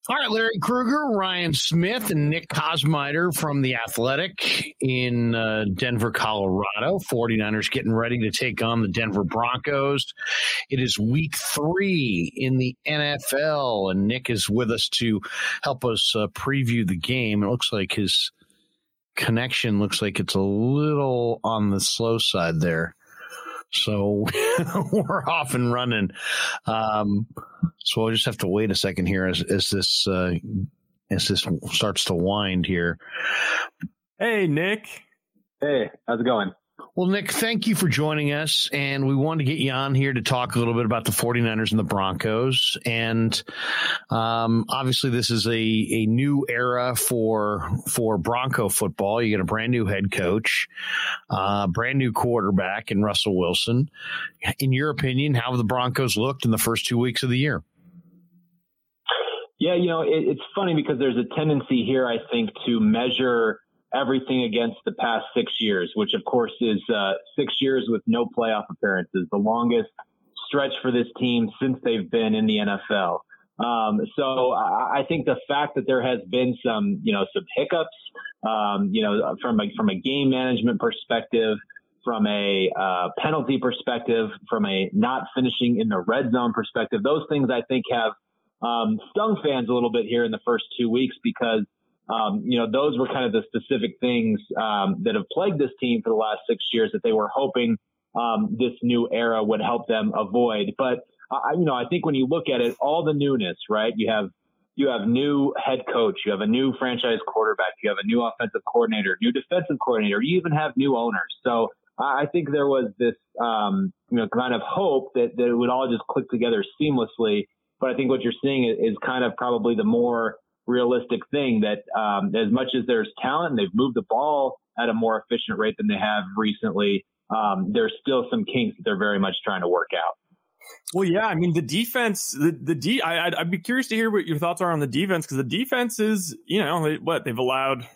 All right, Larry Krueger, Ryan Smith, and Nick Kosmider from The Athletic in uh, Denver, Colorado. 49ers getting ready to take on the Denver Broncos. It is week three in the NFL, and Nick is with us to help us uh, preview the game. It looks like his connection looks like it's a little on the slow side there. So *laughs* we're off and running. Um, so I'll just have to wait a second here as, as this uh, as this starts to wind here. Hey, Nick. Hey, how's it going? Well, Nick, thank you for joining us. And we wanted to get you on here to talk a little bit about the 49ers and the Broncos. And um, obviously, this is a, a new era for for Bronco football. You get a brand new head coach, uh, brand new quarterback in Russell Wilson. In your opinion, how have the Broncos looked in the first two weeks of the year? Yeah, you know, it, it's funny because there's a tendency here, I think, to measure everything against the past six years, which of course is uh, six years with no playoff appearances, the longest stretch for this team since they've been in the NFL. Um, so I, I think the fact that there has been some, you know, some hiccups, um, you know, from a, from a game management perspective, from a uh, penalty perspective, from a not finishing in the red zone perspective, those things I think have um, stung fans a little bit here in the first two weeks because um, you know, those were kind of the specific things um, that have plagued this team for the last six years that they were hoping um, this new era would help them avoid. But uh, you know, I think when you look at it, all the newness, right? You have you have new head coach, you have a new franchise quarterback, you have a new offensive coordinator, new defensive coordinator, you even have new owners. So I think there was this, um, you know, kind of hope that, that it would all just click together seamlessly. But I think what you're seeing is, is kind of probably the more realistic thing that um, as much as there's talent and they've moved the ball at a more efficient rate than they have recently, um, there's still some kinks that they're very much trying to work out. Well, yeah, I mean the defense, the the D. I, I'd, I'd be curious to hear what your thoughts are on the defense because the defense is, you know, what they've allowed,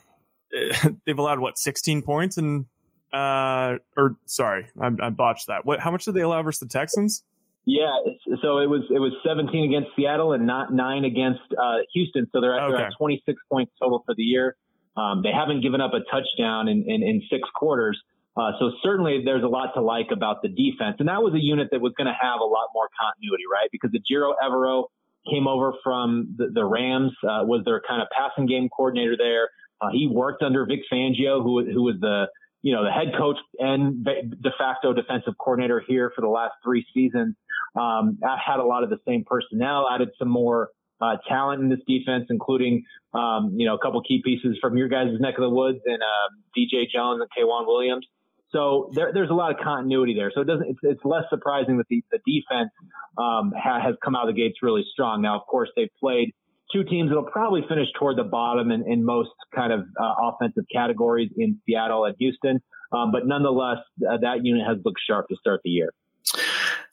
*laughs* they've allowed what 16 points and uh or sorry, I, I botched that. What? How much did they allow versus the Texans? Yeah, so it was it was 17 against Seattle and not nine against uh, Houston. So they're at, okay. they're at 26 points total for the year. Um, they haven't given up a touchdown in, in, in six quarters. Uh, so certainly there's a lot to like about the defense. And that was a unit that was going to have a lot more continuity, right? Because Ejiro Evero came over from the, the Rams, uh, was their kind of passing game coordinator there. Uh, he worked under Vic Fangio, who, who was the, you know, the head coach and de facto defensive coordinator here for the last three seasons. Um, I had a lot of the same personnel, added some more uh, talent in this defense, including, um, you know, a couple key pieces from your guys' neck of the woods and uh, DJ Jones and K'Waun Williams. So there, there's a lot of continuity there. So it doesn't. It's, it's less surprising that the, the defense um, ha, has come out of the gates really strong. Now, of course, they've played two teams that'll probably finish toward the bottom in, in most kind of uh, offensive categories in Seattle and Houston. Um, but nonetheless, uh, that unit has looked sharp to start the year.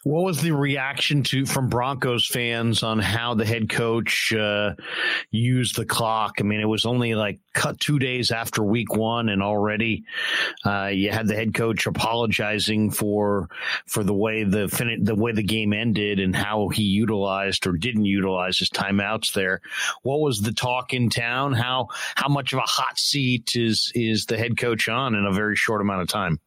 What was the reaction to from Broncos fans on how the head coach uh, used the clock? I mean, it was only like cut two days after week one, and already uh, you had the head coach apologizing for for the way the fin- the way the game ended and how he utilized or didn't utilize his timeouts there. What was the talk in town? How how much of a hot seat is is the head coach on in a very short amount of time?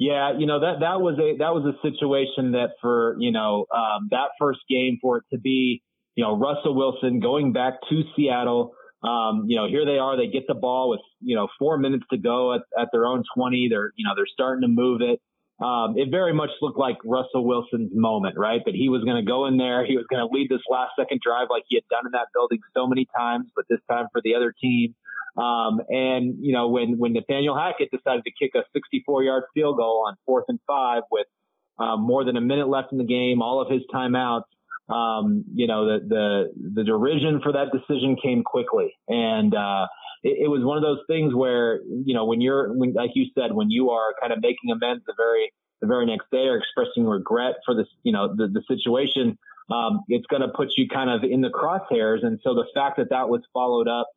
Yeah, you know that that was a that was a situation that for you know um, that first game for it to be you know Russell Wilson going back to Seattle. Um, you know here they are, they get the ball with you know four minutes to go at, at their own twenty. They're you know they're starting to move it. Um, it very much looked like Russell Wilson's moment, right? That he was going to go in there, he was going to lead this last second drive like he had done in that building so many times, but this time for the other team. Um, and you know, when when Nathaniel Hackett decided to kick a 64-yard field goal on fourth and five with um, more than a minute left in the game, all of his timeouts, um, you know, the the the derision for that decision came quickly, and uh, it, it, was one of those things where you know, when you're when, like you said, when you are kind of making amends the very the very next day or expressing regret for this, you know, the the situation. Um, it's going to put you kind of in the crosshairs. And so the fact that that was followed up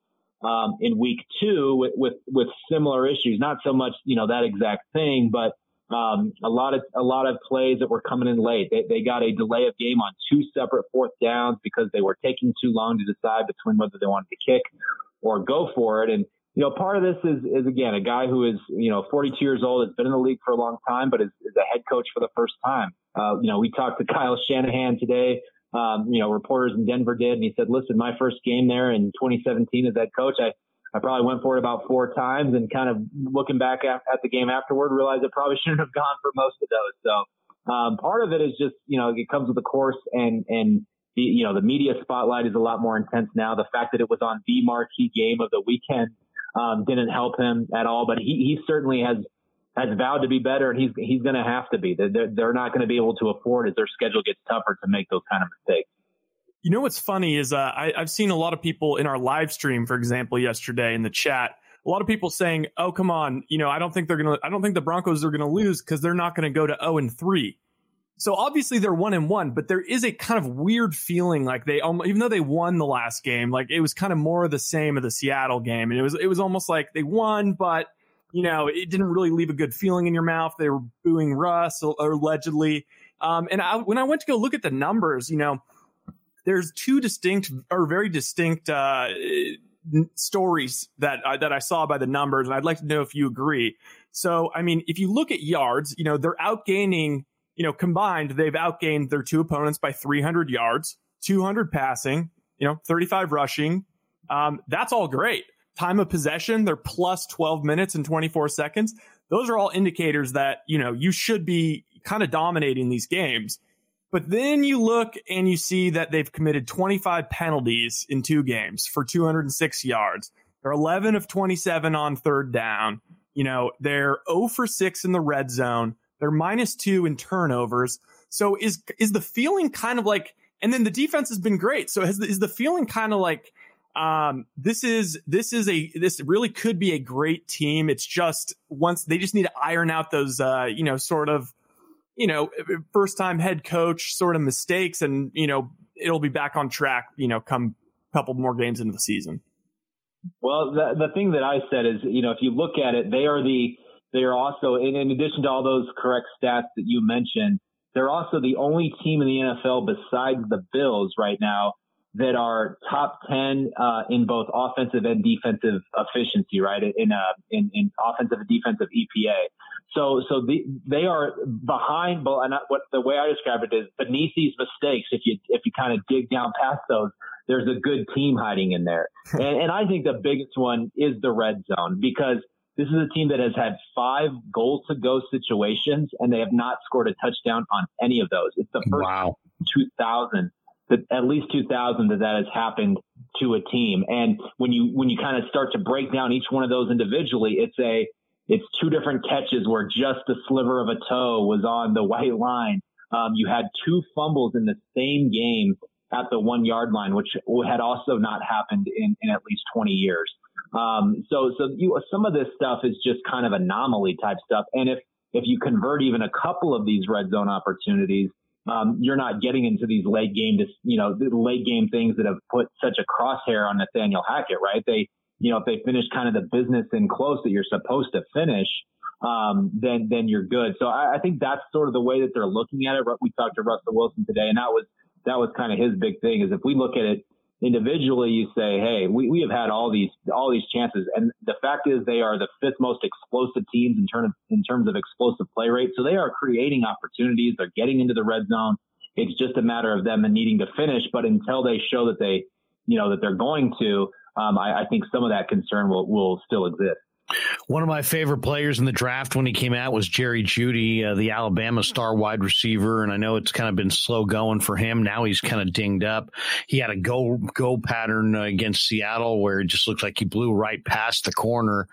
um, in week two with, with, with similar issues. Not so much, you know, that exact thing, but um, a lot of a lot of plays that were coming in late. They, they got a delay of game on two separate fourth downs because they were taking too long to decide between whether they wanted to kick or go for it. And you know, part of this is is again a guy who is you know 42 years old, has been in the league for a long time, but is, is a head coach for the first time. Uh, you know, we talked to Kyle Shanahan today um, you know, reporters in Denver did. And he said, listen, my first game there in 2017 as head coach, I, I probably went for it about four times and kind of looking back at, at the game afterward, realized I probably *laughs* shouldn't have gone for most of those. So, um, part of it is just, you know, it comes with the course and, and, the, you know, the media spotlight is a lot more intense now. The fact that it was on the marquee game of the weekend, um, didn't help him at all, but he, he certainly has has vowed to be better, and he's he's going to have to be. They're, they're not going to be able to afford as their schedule gets tougher to make those kind of mistakes. You know what's funny is uh, I, I've seen a lot of people in our live stream, for example, yesterday in the chat. A lot of people saying, "Oh, come on, you know, I don't think they're gonna. I don't think the Broncos are gonna lose because they're not gonna go to zero oh and three." So obviously they're one and one, but there is a kind of weird feeling like they, even though they won the last game, like it was kind of more of the same of the Seattle game, and it was it was almost like they won, but you know, it didn't really leave a good feeling in your mouth. They were booing Russ allegedly. Um, and I, when I went to go look at the numbers, you know, there's two distinct or very distinct uh, stories that that I saw by the numbers, and I'd like to know if you agree. So, I mean, if you look at yards, you know, they're outgaining. You know, combined, they've outgained their two opponents by 300 yards, 200 passing, you know, 35 rushing. Um, that's all great time of possession, they're plus 12 minutes and 24 seconds. Those are all indicators that, you know, you should be kind of dominating these games. But then you look and you see that they've committed 25 penalties in two games for 206 yards. They're 11 of 27 on third down. You know, they're 0 for 6 in the red zone. They're minus 2 in turnovers. So is is the feeling kind of like and then the defense has been great. So has, is the feeling kind of like um, this is this is a this really could be a great team. It's just once they just need to iron out those uh, you know sort of you know first time head coach sort of mistakes, and you know it'll be back on track. You know, come a couple more games into the season. Well, the the thing that I said is you know if you look at it, they are the they are also in, in addition to all those correct stats that you mentioned. they're also the only team in the NFL besides the Bills right now that are top 10 uh, in both offensive and defensive efficiency, right? In, uh, in, in offensive and defensive EPA. So, so the, they are behind, but what the way I describe it is beneath these mistakes. If you, if you kind of dig down past those, there's a good team hiding in there. *laughs* and, and I think the biggest one is the red zone because this is a team that has had five goal to go situations and they have not scored a touchdown on any of those. It's the first wow. 2000 that at least 2000 that that has happened to a team. And when you, when you kind of start to break down each one of those individually, it's a, it's two different catches where just a sliver of a toe was on the white line. Um, you had two fumbles in the same game at the one yard line, which had also not happened in, in at least 20 years. Um, so, so you, some of this stuff is just kind of anomaly type stuff. And if, if you convert even a couple of these red zone opportunities, um, you're not getting into these late game, you know, the late game things that have put such a crosshair on Nathaniel Hackett, right? They, you know, if they finish kind of the business in close that you're supposed to finish, um, then then you're good. So I, I think that's sort of the way that they're looking at it. We talked to Russell Wilson today, and that was that was kind of his big thing. Is if we look at it individually, you say, hey, we, we have had all these all these chances, and the fact is they are the fifth most explosive teams in terms in terms of explosive play rate. So they are creating opportunities. They're getting into the red zone. It's just a matter of them needing to finish. But until they show that they, you know, that they're going to, um, I, I think some of that concern will will still exist. One of my favorite players in the draft when he came out was Jerry Jeudy, uh, the Alabama star wide receiver, and I know it's kind of been slow going for him. Now he's kind of dinged up. He had a go go pattern uh, against Seattle where it just looked like he blew right past the corner,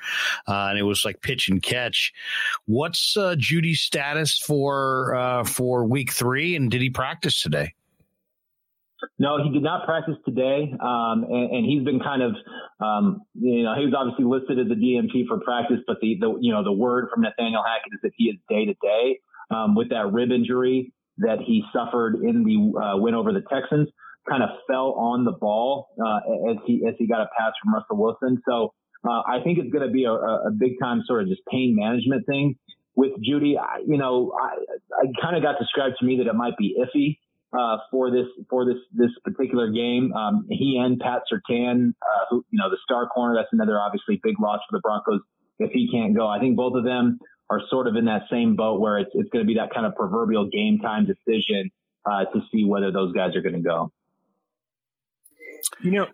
uh, and it was like pitch and catch. What's uh, Jeudy's status for uh, for Week Three, and did he practice today? No, he did not practice today, um, and, and, he's been kind of, um, you know, he was obviously listed as a DNP for practice, but the, the you know, the word from Nathaniel Hackett is that he is day to day um with that rib injury that he suffered in the uh, win over the Texans. Kind of fell on the ball uh, as he as he got a pass from Russell Wilson. So uh, I think it's going to be a, a big time sort of just pain management thing with Jeudy. I, you know, I, I kind of got described to me that it might be iffy uh, for this for this this particular game. Um, he and Pat Surtain, uh, who you know the star corner, that's another obviously big loss for the Broncos if he can't go. I think both of them are sort of in that same boat where it's it's going to be that kind of proverbial game time decision uh, to see whether those guys are going to go. You know,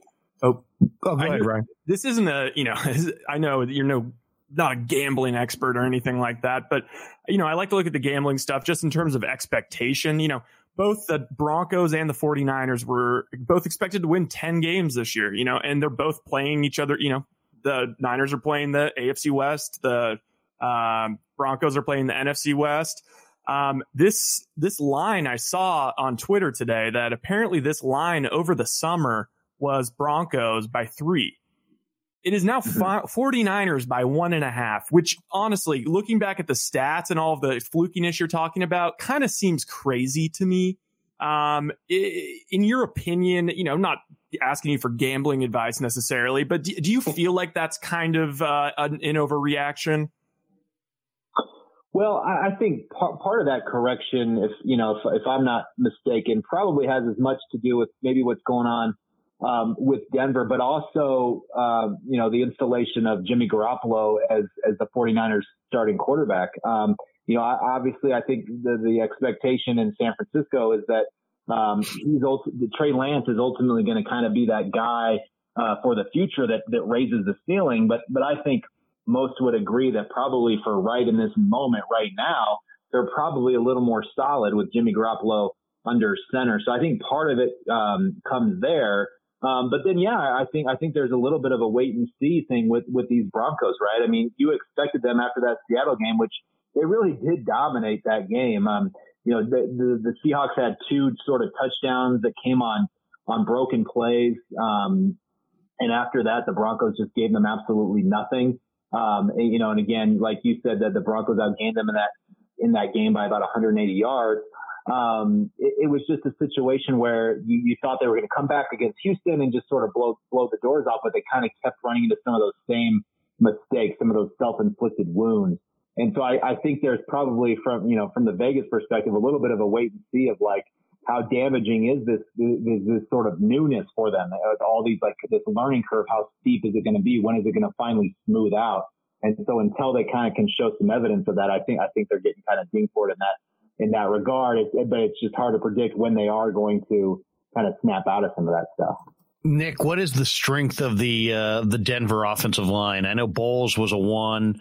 oh, oh go ahead, Ryan. This isn't a you know *laughs* I know you're no not a gambling expert or anything like that, but you know, I like to look at the gambling stuff just in terms of expectation. You know, both the Broncos and the 49ers were both expected to win 10 games this year, you know, and they're both playing each other. You know, the Niners are playing the AFC West, the um, Broncos are playing the NFC West. Um, this this line I saw on Twitter today that apparently this line over the summer was Broncos by three. It is now fi- *laughs* 49ers by one and a half, which honestly, looking back at the stats and all of the flukiness you're talking about, kind of seems crazy to me. Um, in your opinion, you know, I'm not asking you for gambling advice necessarily, but do, do you feel like that's kind of uh, an, an overreaction? Well, I, I think part, part of that correction, if you know, if, if I'm not mistaken, probably has as much to do with maybe what's going on um, with Denver, but also, uh, you know, the installation of Jimmy Garoppolo as, as the 49ers starting quarterback. Um, you know, obviously I think the, the expectation in San Francisco is that, um, he's ulti- Trey Lance is ultimately going to kind of be that guy, uh, for the future that, that raises the ceiling. But, but I think most would agree that probably for right in this moment right now, they're probably a little more solid with Jimmy Garoppolo under center. So I think part of it, um, comes there. Um, but then, yeah, I think I think there's a little bit of a wait and see thing with with these Broncos, right? I mean, you expected them after that Seattle game, which they really did dominate that game. Um, you know, the, the, the Seahawks had two sort of touchdowns that came on on broken plays, um, and after that, the Broncos just gave them absolutely nothing. Um, and, you know, and again, like you said, that the Broncos outgained them in that in that game by about 180 yards um, it, it, was just a situation where you, you thought they were going to come back against Houston and just sort of blow blow the doors off, but they kind of kept running into some of those same mistakes, some of those self-inflicted wounds. And so I, I think there's probably from, you know, from the Vegas perspective, a little bit of a wait and see of like, how damaging is this, this, this sort of newness for them? All these, like this learning curve, how steep is it going to be? When is it going to finally smooth out? And so until they kind of can show some evidence of that, I think, I think they're getting kind of dinged for it in that, in that regard. It, but it's just hard to predict when they are going to kind of snap out of some of that stuff. Nick, what is the strength of the uh, the Denver offensive line? I know Bolles was a one,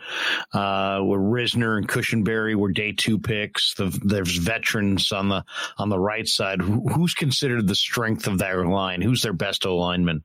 uh, where Risner and Cushenberry were day two picks. The, there's veterans on the on the right side. who's considered the strength of their line? Who's their best O lineman?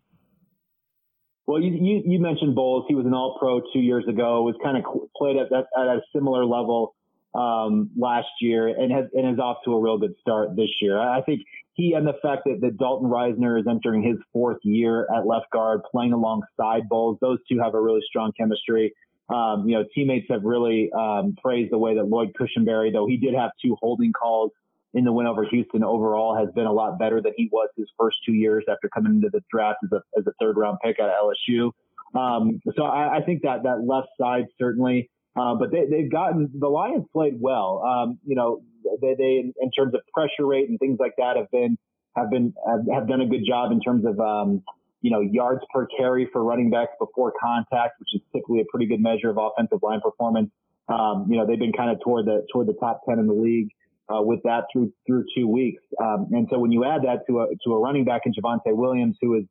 Well, you, you, you mentioned Bolles. He was an All Pro two years ago. Was kind of played at, at, at a similar level um, last year, and has and is off to a real good start this year. I think he and the fact that, that Dalton Risner is entering his fourth year at left guard, playing alongside Bolles, those two have a really strong chemistry. Um, you know, teammates have really um, praised the way that Lloyd Cushenberry, though he did have two holding calls in the win over Houston overall, has been a lot better than he was his first two years after coming into the draft as a, as a third round pick out of LSU. Um, so I, I think that that left side certainly uh, but they, they've gotten the Lions played well. Um, you know, they, they in terms of pressure rate and things like that have been have been have, have done a good job in terms of um, you know yards per carry for running backs before contact, which is typically a pretty good measure of offensive line performance. Um, you know, they've been kind of toward the toward the top ten in the league. Uh, with that through through two weeks, um, and so when you add that to a to a running back in Javonte Williams, who is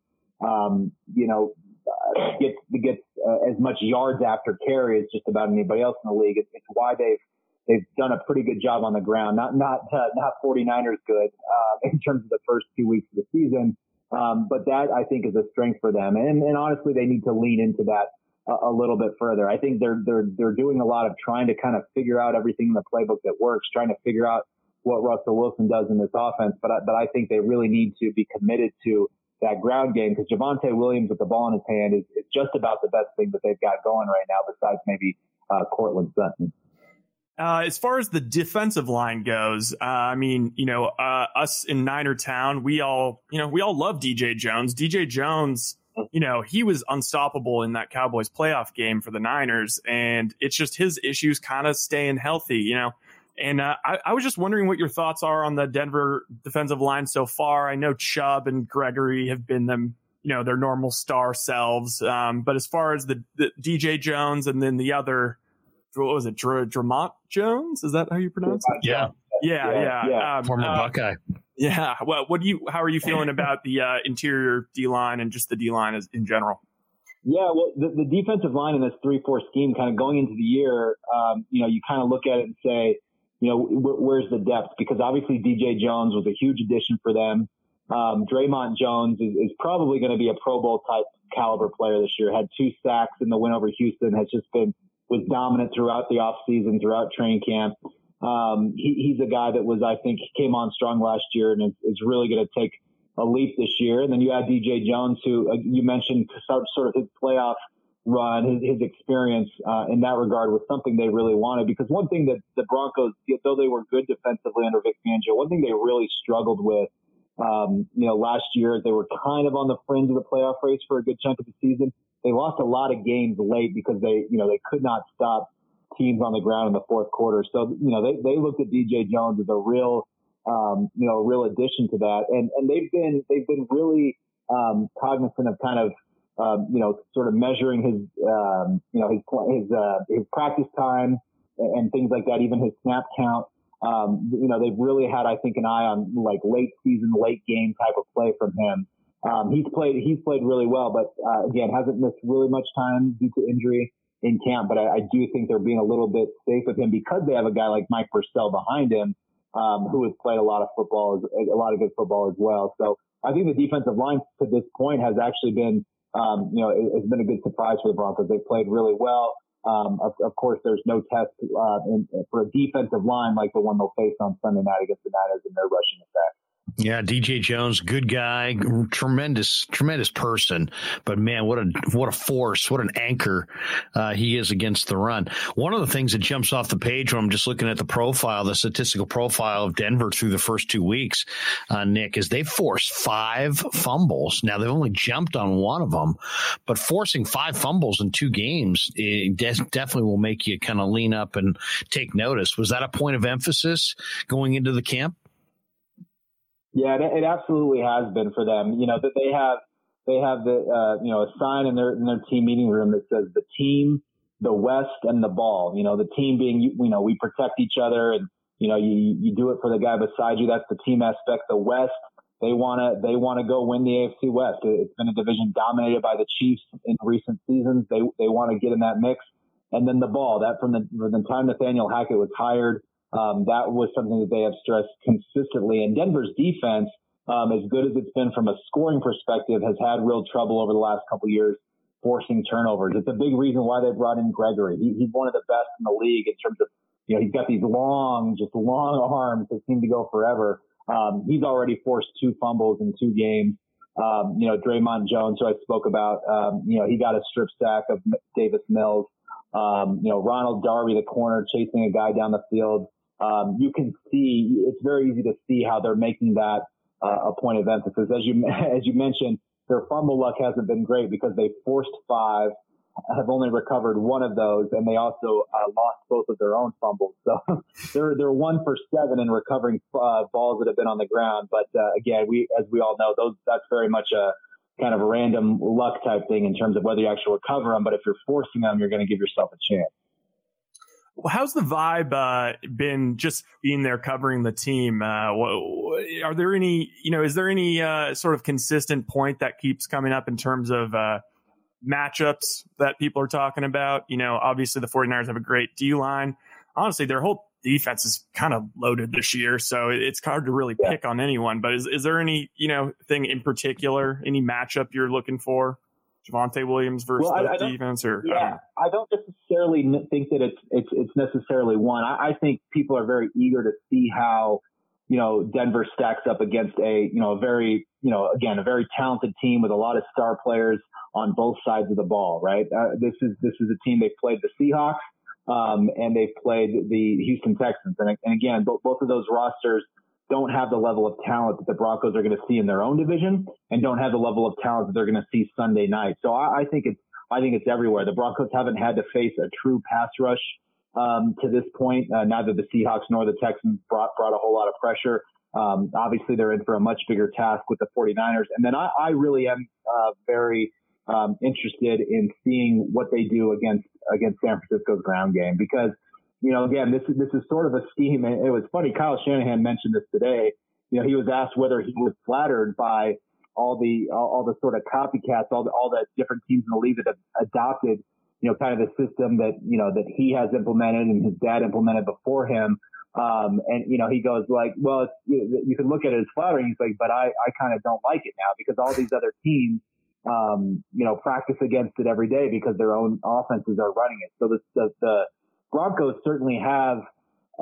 um, you know uh, gets gets uh, as much yards after carry as just about anybody else in the league. It's, it's why they've they've done a pretty good job on the ground. Not not uh, not 49ers good uh, in terms of the first two weeks of the season, um, but that I think is a strength for them. And, and honestly, they need to lean into that a, a, little bit further. I think they're they're they're doing a lot of trying to kind of figure out everything in the playbook that works, trying to figure out what Russell Wilson does in this offense. But I, but I think they really need to be committed to that ground game because Javonte Williams with the ball in his hand is, is just about the best thing that they've got going right now, besides maybe uh, Courtland Sutton. Uh, as far as the defensive line goes, uh, I mean, you know, uh, us in Niner Town, we all, you know, we all love DJ Jones. DJ Jones, you know, he was unstoppable in that Cowboys playoff game for the Niners, and it's just his issues kind of staying healthy. You know, and uh, I, I, was just wondering what your thoughts are on the Denver defensive line so far. I know Chubb and Gregory have been them, you know, their normal star selves. Um, but as far as the, the, DJ Jones and then the other, what was it, Dr- Dre'Mont Jones? Is that how you pronounce it? Yeah. Yeah, yeah. yeah. Um, Former uh, Buckeye. Yeah. Well, what do you? How are you feeling about the uh, interior D line and just the D line in general? Yeah, well, the, the defensive line in this three-four scheme, kind of going into the year, um, you know, you kind of look at it and say, you know, where's the depth? Because obviously DJ Jones was a huge addition for them. Um, Dre'Mont Jones is, is probably going to be a Pro Bowl type caliber player this year. Had two sacks in the win over Houston. Has just been was dominant throughout the offseason, throughout training camp. Um, he, he's a guy that was, I think, came on strong last year and is, is really going to take a leap this year. And then you add DJ Jones, who uh, you mentioned sort of his playoff run, his, his experience uh, in that regard was something they really wanted. Because one thing that the Broncos, though they were good defensively under Vic Fangio, one thing they really struggled with, um, you know, last year they were kind of on the fringe of the playoff race for a good chunk of the season. They lost a lot of games late because they, you know, they could not stop teams on the ground in the fourth quarter. So, you know, they, they looked at DJ Jones as a real, um, you know, a real addition to that. And, and they've been, they've been really, um, cognizant of kind of, um, you know, sort of measuring his, um, you know, his his uh, his practice time and things like that, even his snap count. Um, you know, they've really had, I think, an eye on like late season, late game type of play from him. Um, he's played he's played really well, but uh, again, hasn't missed really much time due to injury in camp. But I, I do think they're being a little bit safe with him because they have a guy like Mike Purcell behind him, um, who has played a lot of football, a lot of good football as well. So I think the defensive line to this point has actually been um, you know, it, has been a good surprise for the Broncos. They've played really well. Um, of, of, course, there's no test uh, in, for a defensive line like the one they'll face on Sunday night against the Niners in their rushing attack. Yeah, DJ Jones, good guy, tremendous, tremendous person. But man, what a what a force, what an anchor uh, he is against the run. One of the things that jumps off the page when I'm just looking at the profile, the statistical profile of Denver through the first two weeks, uh, Nick, is they forced five fumbles. Now they've only jumped on one of them, but forcing five fumbles in two games de- definitely will make you kind of lean up and take notice. Was that a point of emphasis going into the camp? Yeah, it, it absolutely has been for them. You know that they have they have the uh, you know a sign in their in their team meeting room that says the team, the West, and the ball. You know the team being you know we protect each other and you know you you do it for the guy beside you. That's the team aspect. The West, they want to they want to go win the AFC West. It's been a division dominated by the Chiefs in recent seasons. They they want to get in that mix. And then the ball that from the from the time Nathaniel Hackett was hired um, that was something that they have stressed consistently. And Denver's defense, um, as good as it's been from a scoring perspective, has had real trouble over the last couple years forcing turnovers. It's a big reason why they brought in Gregory. He, he's one of the best in the league in terms of, you know, he's got these long, just long arms that seem to go forever. Um, he's already forced two fumbles in two games. Um, you know, Dre'Mont Jones, who I spoke about, um, you know, he got a strip sack of Davis Mills. Um, you know, Ronald Darby, the corner, chasing a guy down the field um, you can see it's very easy to see how they're making that uh, a point of emphasis. As you *laughs* as you mentioned, their fumble luck hasn't been great because they forced five, have only recovered one of those, and they also uh, lost both of their own fumbles. So *laughs* they're they're one for seven in recovering uh, balls that have been on the ground. But uh, again, we as we all know, those that's very much a kind of a random luck type thing in terms of whether you actually recover them. But if you're forcing them, you're going to give yourself a chance how's the vibe uh, been just being there covering the team? Uh, are there any, you know, is there any uh, sort of consistent point that keeps coming up in terms of uh, matchups that people are talking about? You know, obviously the 49ers have a great D line. Honestly, their whole defense is kind of loaded this year, so it's hard to really pick on anyone. But is, is there any, you know, thing in particular, any matchup you're looking for? Javonte Williams versus well, I, I defense, or yeah, I don't, I don't necessarily think that it's it's it's necessarily one. I, I think people are very eager to see how you know Denver stacks up against a you know a very you know again a very talented team with a lot of star players on both sides of the ball. Right, uh, this is this is a team they've played the Seahawks um, and they've played the Houston Texans, and, and again both, both of those rosters don't have the level of talent that the Broncos are going to see in their own division and don't have the level of talent that they're going to see Sunday night. So I, I think it's I think it's everywhere. The Broncos haven't had to face a true pass rush um, to this point. Uh, neither the Seahawks nor the Texans brought brought a whole lot of pressure. Um, obviously, they're in for a much bigger task with the 49ers. And then I, I really am uh, very um, interested in seeing what they do against against San Francisco's ground game because you know, again, this is this is sort of a scheme. And it was funny. Kyle Shanahan mentioned this today. You know, he was asked whether he was flattered by all the all, all the sort of copycats, all the all the different teams in the league that have adopted, you know, kind of the system that you know that he has implemented and his dad implemented before him. Um, and you know, he goes like, well, it's, you, you can look at it as flattering. He's like, but I I kind of don't like it now because all these other teams um, you know, practice against it every day because their own offenses are running it. So the, the, the Broncos certainly have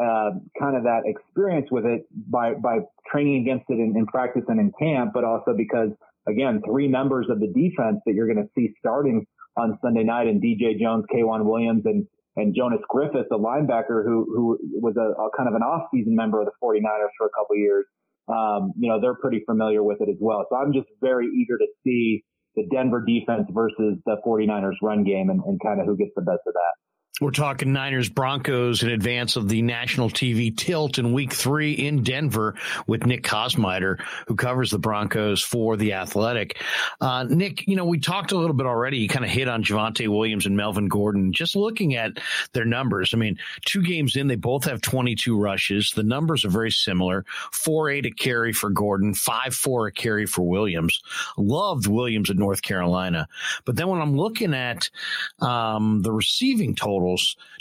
uh, kind of that experience with it by by training against it in, in, practice and in camp, but also because again, three members of the defense that you're going to see starting on Sunday night, and DJ Jones, K'Waun Williams, and and Jonas Griffith, the linebacker who who was a, a kind of an off-season member of the 49ers for a couple years. Um, you know, they're pretty familiar with it as well. So I'm just very eager to see the Denver defense versus the 49ers run game and, and kind of who gets the best of that. We're talking Niners Broncos in advance of the national TV tilt in week three in Denver with Nick Kosmider, who covers the Broncos for The Athletic. Uh, Nick, you know, we talked a little bit already. You kind of hit on Javonte Williams and Melvin Gordon. Just looking at their numbers, I mean, two games in, they both have 22 rushes. The numbers are very similar 4 8 a carry for Gordon, 5 4 a carry for Williams. Loved Williams at North Carolina. But then when I'm looking at um, the receiving total,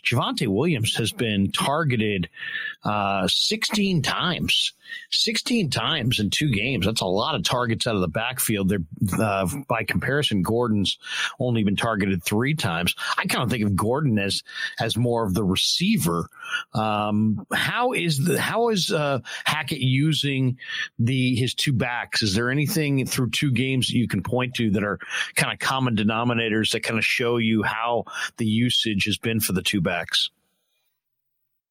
Javonte Williams has been targeted uh, 16 times. 16 times in two games. That's a lot of targets out of the backfield. There, uh, by comparison, Gordon's only been targeted three times. I kind of think of Gordon as as more of the receiver. Um, how is the how is uh, Hackett using the his two backs? Is there anything through two games that you can point to that are kind of common denominators that kind of show you how the usage has been for the two backs?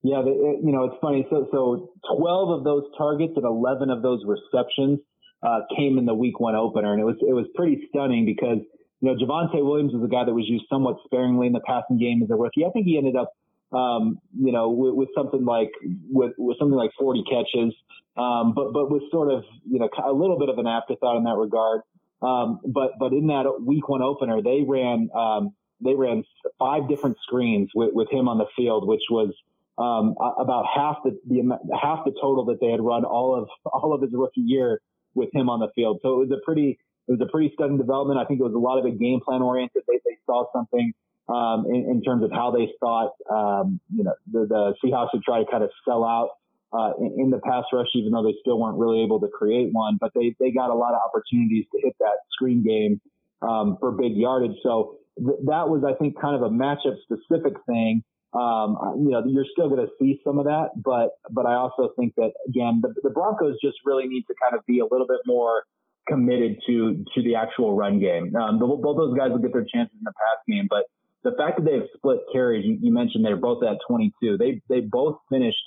Yeah, it, you know, it's funny. So, so 12 of those targets and 11 of those receptions uh, came in the week one opener. And it was, it was pretty stunning because, you know, Javonte Williams was a guy that was used somewhat sparingly in the passing game as a rookie. I think he ended up, um, you know, with, with, something like, with, with something like 40 catches. Um, but, but was sort of, you know, a little bit of an afterthought in that regard. Um, but, but in that week one opener, they ran, um, they ran five different screens with, with him on the field, which was, um, about half the, the half the total that they had run all of all of his rookie year with him on the field. So it was a pretty it was a pretty sudden development. I think it was a lot of it game plan oriented. They they saw something um, in, in, terms of how they thought um, you know the, the Seahawks would try to kind of sell out uh, in, in, the pass rush, even though they still weren't really able to create one. But they they got a lot of opportunities to hit that screen game um, for big yardage. So th- that was I think kind of a matchup specific thing um, you know, you're still going to see some of that, but but I also think that again, the, the Broncos just really need to kind of be a little bit more committed to to the actual run game. Um, the, both those guys will get their chances in the pass game, but the fact that they have split carries, you, you mentioned they're both at 22. They they both finished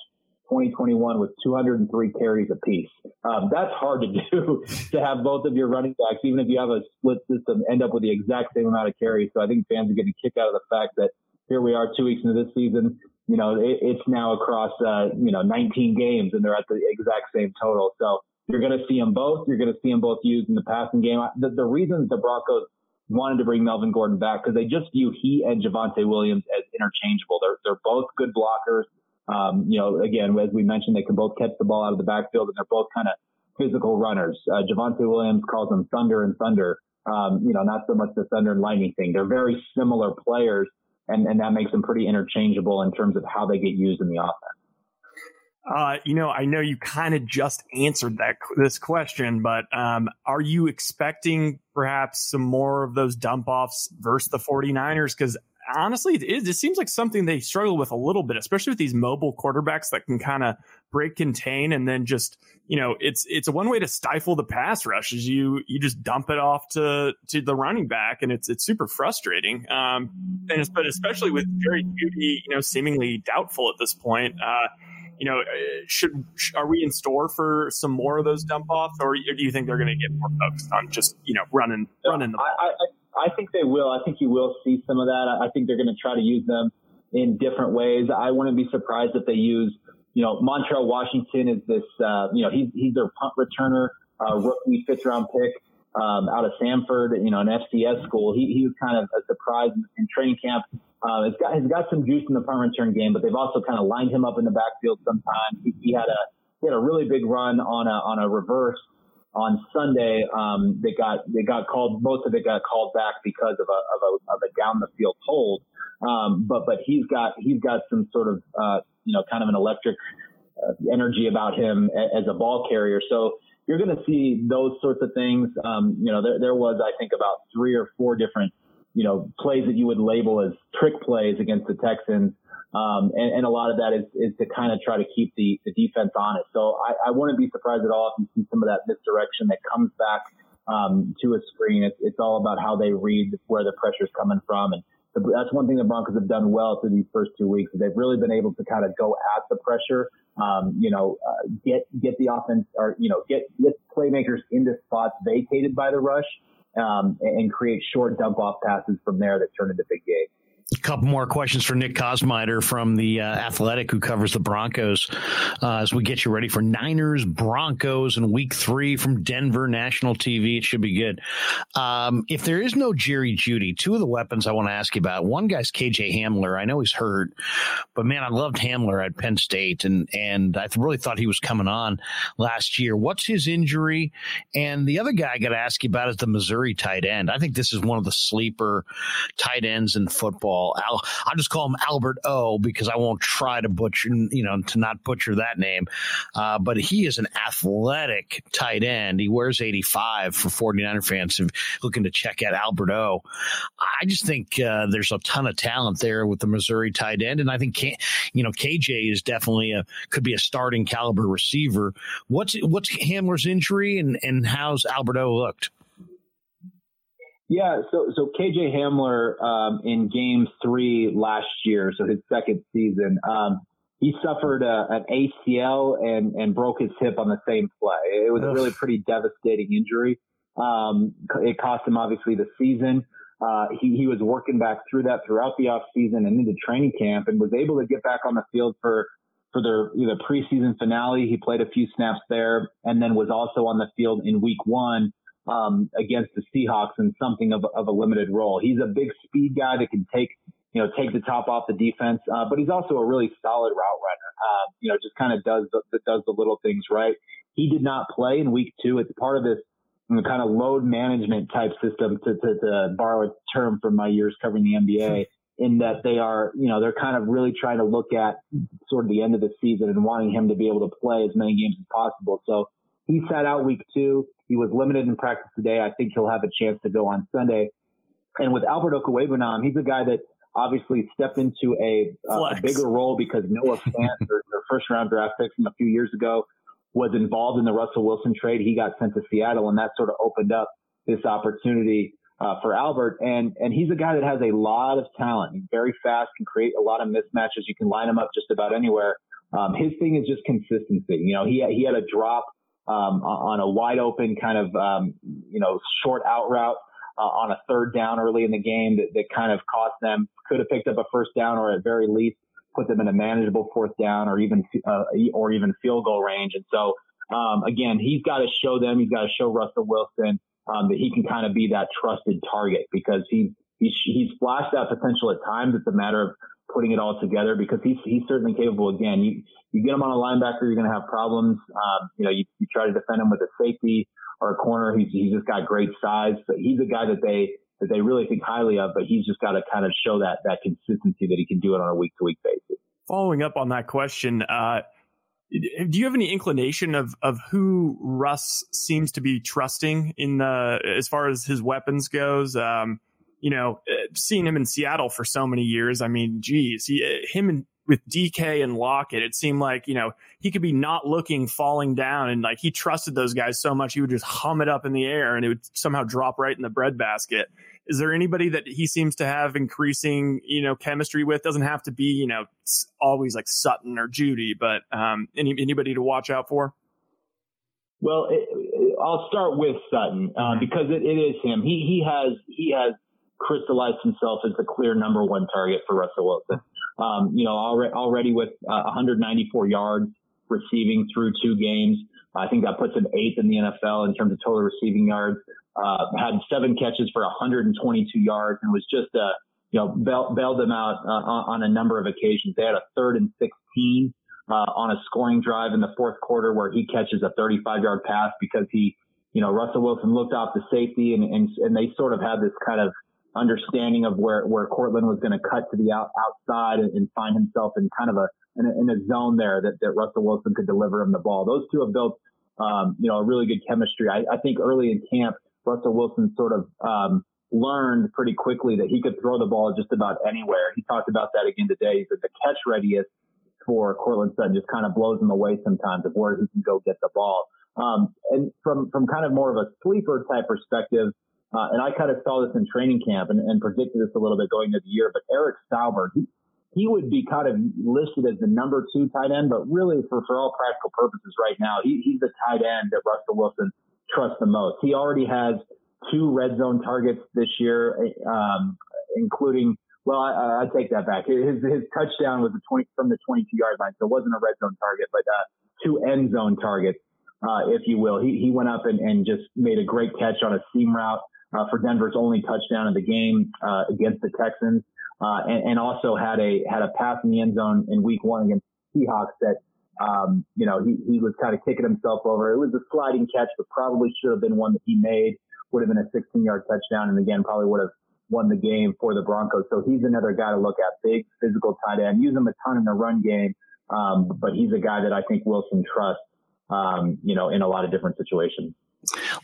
2021 with 203 carries apiece. Um, that's hard to do *laughs* to have both of your running backs, even if you have a split system, end up with the exact same amount of carries. So I think fans are getting a kick out of the fact that here we are two weeks into this season. You know, it, it's now across, uh, you know, 19 games and they're at the exact same total. So you're going to see them both. You're going to see them both used in the passing game. The, the reason the Broncos wanted to bring Melvin Gordon back because they just view he and Javonte Williams as interchangeable. They're, they're both good blockers. Um, you know, again, as we mentioned, they can both catch the ball out of the backfield and they're both kind of physical runners. Uh, Javonte Williams calls them thunder and thunder. Um, you know, not so much the thunder and lightning thing. They're very similar players and, and that makes them pretty interchangeable in terms of how they get used in the offense. Uh, you know, I know you kind of just answered that this question, but um, are you expecting perhaps some more of those dump offs versus the 49ers? Because honestly, it, it seems like something they struggle with a little bit, especially with these mobile quarterbacks that can kind of break contain and then just you know it's it's a one way to stifle the pass rush is you you just dump it off to to the running back and it's it's super frustrating um and it's, but especially with Jerry Jeudy you know seemingly doubtful at this point uh you know should are we in store for some more of those dump offs or do you think they're going to get more focused on just you know running running the ball? I, I, I think they will. I think you will see some of that. I think they're going to try to use them in different ways. I wouldn't be surprised if they use you know, Montrell Washington is this, uh, you know, he's, he's their punt returner, uh, rookie fifth round pick, um, out of Samford, you know, an FCS school. He, he was kind of a surprise in, in training camp. Uh, he's got, he's got some juice in the punt return game, but they've also kind of lined him up in the backfield sometimes. He, he had a, he had a really big run on a, on a reverse on Sunday. Um, they got, they got called, most of it got called back because of a, of a, of a down the field hold. Um, but, but he's got, he's got some sort of, uh, you know, kind of an electric uh, energy about him as a ball carrier. So you're going to see those sorts of things. Um, you know, there, there was, I think, about three or four different, you know, plays that you would label as trick plays against the Texans. Um, and, and, a lot of that is, is to kind of try to keep the, the defense honest. So I, I wouldn't be surprised at all if you see some of that misdirection that comes back um, to a screen. It's, it's all about how they read where the pressure is coming from. And that's one thing the Broncos have done well through these first two weeks. They've really been able to kind of go at the pressure, um, you know, uh, get get the offense or you know get get playmakers into spots vacated by the rush, um, and create short dump off passes from there that turn into big gains. A couple more questions for Nick Kosmider from the uh, Athletic, who covers the Broncos, uh, as we get you ready for Niners Broncos in Week Three from Denver National TV. It should be good. Um, if there is no Jerry Jeudy, two of the weapons I want to ask you about. One guy's KJ Hamler. I know he's hurt, but man, I loved Hamler at Penn State, and and I really thought he was coming on last year. What's his injury? And the other guy I got to ask you about is the Missouri tight end. I think this is one of the sleeper tight ends in football football. Al, I'll just call him Albert O because I won't try to butcher, you know, to not butcher that name. Uh, but he is an athletic tight end. He wears 85 for 49er fans looking to check out Albert O. I just think uh, there's a ton of talent there with the Missouri tight end, and I think you know KJ is definitely a could be a starting caliber receiver. What's what's Hamler's injury and and how's Albert O looked? Yeah, so so KJ Hamler um, in Game Three last year, so his second season, um, he suffered a, an ACL and and broke his hip on the same play. It was Ugh. a really pretty devastating injury. Um, it cost him obviously the season. Uh, he, he was working back through that throughout the off season and into training camp and was able to get back on the field for for their you know, preseason finale. He played a few snaps there and then was also on the field in week one um, against the Seahawks in something of, of a limited role. He's a big speed guy that can take, you know, take the top off the defense, uh, but he's also a really solid route runner. Uh, you know, just kind of does the, does the little things right. He did not play in week two. It's part of this you know, kind of load management type system to, to, to borrow a term from my years covering the NBA in that they are, you know, they're kind of really trying to look at sort of the end of the season and wanting him to be able to play as many games as possible. So he sat out week two. He was limited in practice today. I think he'll have a chance to go on Sunday. And with Albert Okwuegbunam, he's a guy that obviously stepped into a, uh, a bigger role because Noah Fant, *laughs* their, their first round draft pick from a few years ago, was involved in the Russell Wilson trade. He got sent to Seattle, and that sort of opened up this opportunity uh, for Albert. And and he's a guy that has a lot of talent. He's very fast, can create a lot of mismatches. You can line him up just about anywhere. Um, his thing is just consistency. You know, he he had a drop um, on a wide open kind of, um, you know, short out route uh, on a third down early in the game that, that kind of cost them, could have picked up a first down or at very least put them in a manageable fourth down or even, uh, or even field goal range. And so, um, again, he's got to show them, he's got to show Russell Wilson, um, that he can kind of be that trusted target because he, he's, he's flashed that potential at times. It's a matter of putting it all together because he's he's certainly capable. Again, you you get him on a linebacker, you're going to have problems. Um, you know, you, you try to defend him with a safety or a corner. He's he's just got great size. But he's a guy that they that they really think highly of. But he's just got to kind of show that that consistency that he can do it on a week to week basis. Following up on that question. Uh, do you have any inclination of of who Russ seems to be trusting in the as far as his weapons goes? Um, you know, uh, seeing him in Seattle for so many years, I mean, geez, he, uh, him and with DK and Lockett, it seemed like, you know, he could be not looking, falling down, and like he trusted those guys so much, he would just hum it up in the air and it would somehow drop right in the breadbasket. Is there anybody that he seems to have increasing, you know, chemistry with? Doesn't have to be, you know, always like Sutton or Jeudy, but um, any, anybody to watch out for? Well, it, it, I'll start with Sutton uh, mm-hmm. because it, it is him. He he has he has crystallized himself as the clear number one target for Russell Wilson. Um, you know, already, already with uh, 194 yards receiving through two games. I think that puts him eighth in the NFL in terms of total receiving yards. Uh, had seven catches for 122 yards and was just, uh, you know, bail, bailed them out uh, on a number of occasions. They had a third and 16 uh, on a scoring drive in the fourth quarter where he catches a 35 yard pass because he, you know, Russell Wilson looked off the safety and, and, and they sort of had this kind of understanding of where, where Courtland was going to cut to the out, outside and, and, find himself in kind of a in, a, in a zone there that, that Russell Wilson could deliver him the ball. Those two have built, um, you know, a really good chemistry. I, I, think early in camp, Russell Wilson sort of um, learned pretty quickly that he could throw the ball just about anywhere. He talked about that again today. He said the catch readiest for Courtland Sutton just kind of blows him away sometimes of where he can go get the ball. Um, and from from kind of more of a sleeper type perspective, uh, and I kind of saw this in training camp and, and predicted this a little bit going into the year. But Eric Saubert, he, he would be kind of listed as the number two tight end, but really for, for all practical purposes right now, he, he's the tight end that Russell Wilson trusts the most. He already has two red zone targets this year, um, including, well, I, I take that back. His, his touchdown was a 20, from the 22 yard line. So it wasn't a red zone target, but, uh, two end zone targets, uh, if you will. He, he went up and, and just made a great catch on a seam route uh, for Denver's only touchdown of the game uh, against the Texans, uh, and, and, also had a had a pass in the end zone in Week One against the Seahawks that um, you know he he was kind of kicking himself over. It was a sliding catch, but probably should have been one that he made. Would have been a 16 yard touchdown, and again probably would have won the game for the Broncos. So he's another guy to look at. Big physical tight end. Use him a ton in the run game. Um, but he's a guy that I think Wilson trusts, um, you know, in a lot of different situations.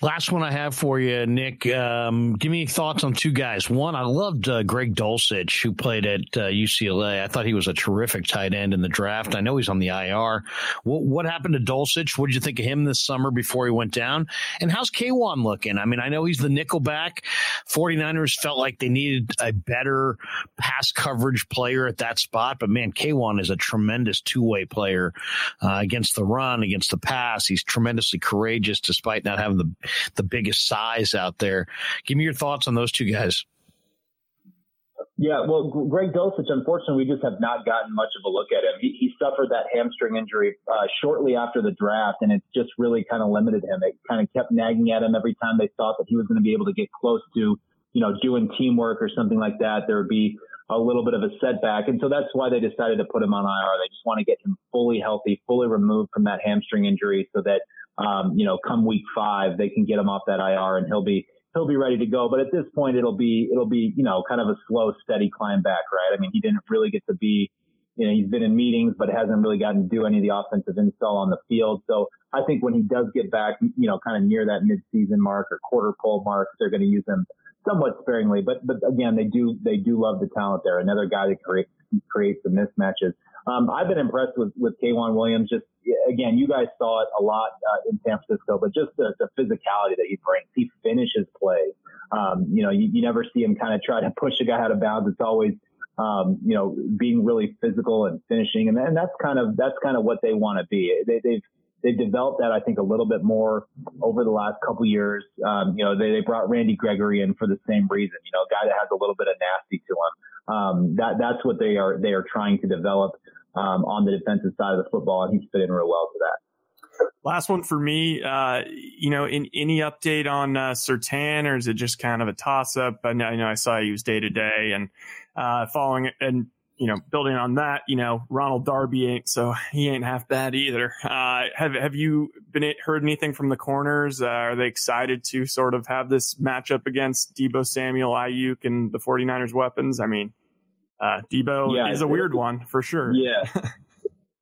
Last one I have for you, Nick. Um, give me thoughts on two guys. One, I loved uh, Greg Dulcich, who played at uh, UCLA. I thought he was a terrific tight end in the draft. I know he's on the IR. What, what happened to Dulcich? What did you think of him this summer before he went down? And how's K'Waun looking? I mean, I know he's the nickelback. 49ers felt like they needed a better pass coverage player at that spot, but man, K'Waun is a tremendous two way player uh, against the run, against the pass. He's tremendously courageous despite not having the the biggest size out there. Give me your thoughts on those two guys. Yeah, well, Greg Dulcich, unfortunately, we just have not gotten much of a look at him. He, he suffered that hamstring injury uh, shortly after the draft, and it's just really kind of limited him. It kind of kept nagging at him every time they thought that he was going to be able to get close to, you know, doing teamwork or something like that. There would be a little bit of a setback. And so that's why they decided to put him on IR. They just want to get him fully healthy, fully removed from that hamstring injury so that um, you know, come week five, they can get him off that IR and he'll be he'll be ready to go. But at this point, it'll be it'll be you know kind of a slow, steady climb back, right? I mean, he didn't really get to be you know he's been in meetings, but hasn't really gotten to do any of the offensive install on the field. So I think when he does get back, you know, kind of near that midseason mark or quarter pole mark, they're going to use him somewhat sparingly. But but again, they do they do love the talent there. Another guy that creates creates the mismatches. Um, I've been impressed with with K'Waun Williams. Just again, you guys saw it a lot uh, in San Francisco, but just the, the physicality that he brings. He finishes plays. Um, you know, you, you never see him kind of try to push a guy out of bounds. It's always um, you know, being really physical and finishing, and, and that's kind of that's kind of what they want to be. They, they've they've developed that I think a little bit more over the last couple years. Um, you know, they, they brought Randy Gregory in for the same reason. You know, a guy that has a little bit of nasty to him. Um, that that's what they are they are trying to develop um, on the defensive side of the football, and he's fit in real well to that. Last one for me, uh, you know, in any update on uh, Surtain, or is it just kind of a toss up? I know, I know I saw he was day to day and uh, following and you know, building on that, you know, Ronald Darby ain't so he ain't half bad either. Uh, have have you been heard anything from the corners? Uh, are they excited to sort of have this matchup against Deebo Samuel, Aiyuk, and the 49ers weapons? I mean, uh, Deebo yeah, is a weird one for sure. Yeah. *laughs*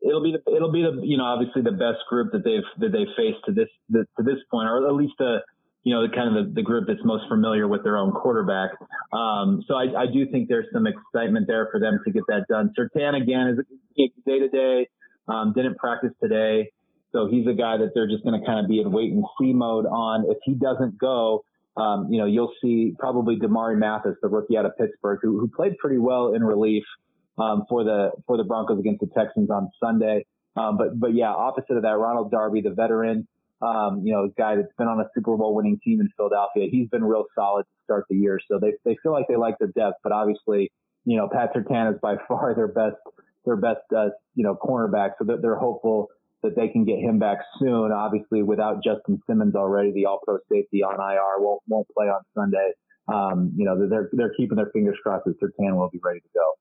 it'll be the, it'll be the you know obviously the best group that they've that they've faced to this to this point, or at least the you know kind of the, the group that's most familiar with their own quarterback. Um, so I, I do think there's some excitement there for them to get that done. Surtain again is day to day. Didn't practice today, so he's a guy that they're just going to kind of be in wait and see mode on. If he doesn't go, um, you know, you'll see probably Damarri Mathis, the rookie out of Pittsburgh, who, who played pretty well in relief um, for the for the Broncos against the Texans on Sunday. Um, but but yeah, opposite of that, Ronald Darby, the veteran, um, you know, guy that's been on a Super Bowl winning team in Philadelphia, he's been real solid to start the year. So they they feel like they like their depth, but obviously, you know, Pat Surtain is by *laughs* far their best their best uh, you know cornerback. So they're, they're hopeful that they can get him back soon. Obviously, without Justin Simmons already, the All-Pro safety on IR won't won't play on Sunday. Um, you know, they're they're keeping their fingers crossed that Surtain will be ready to go.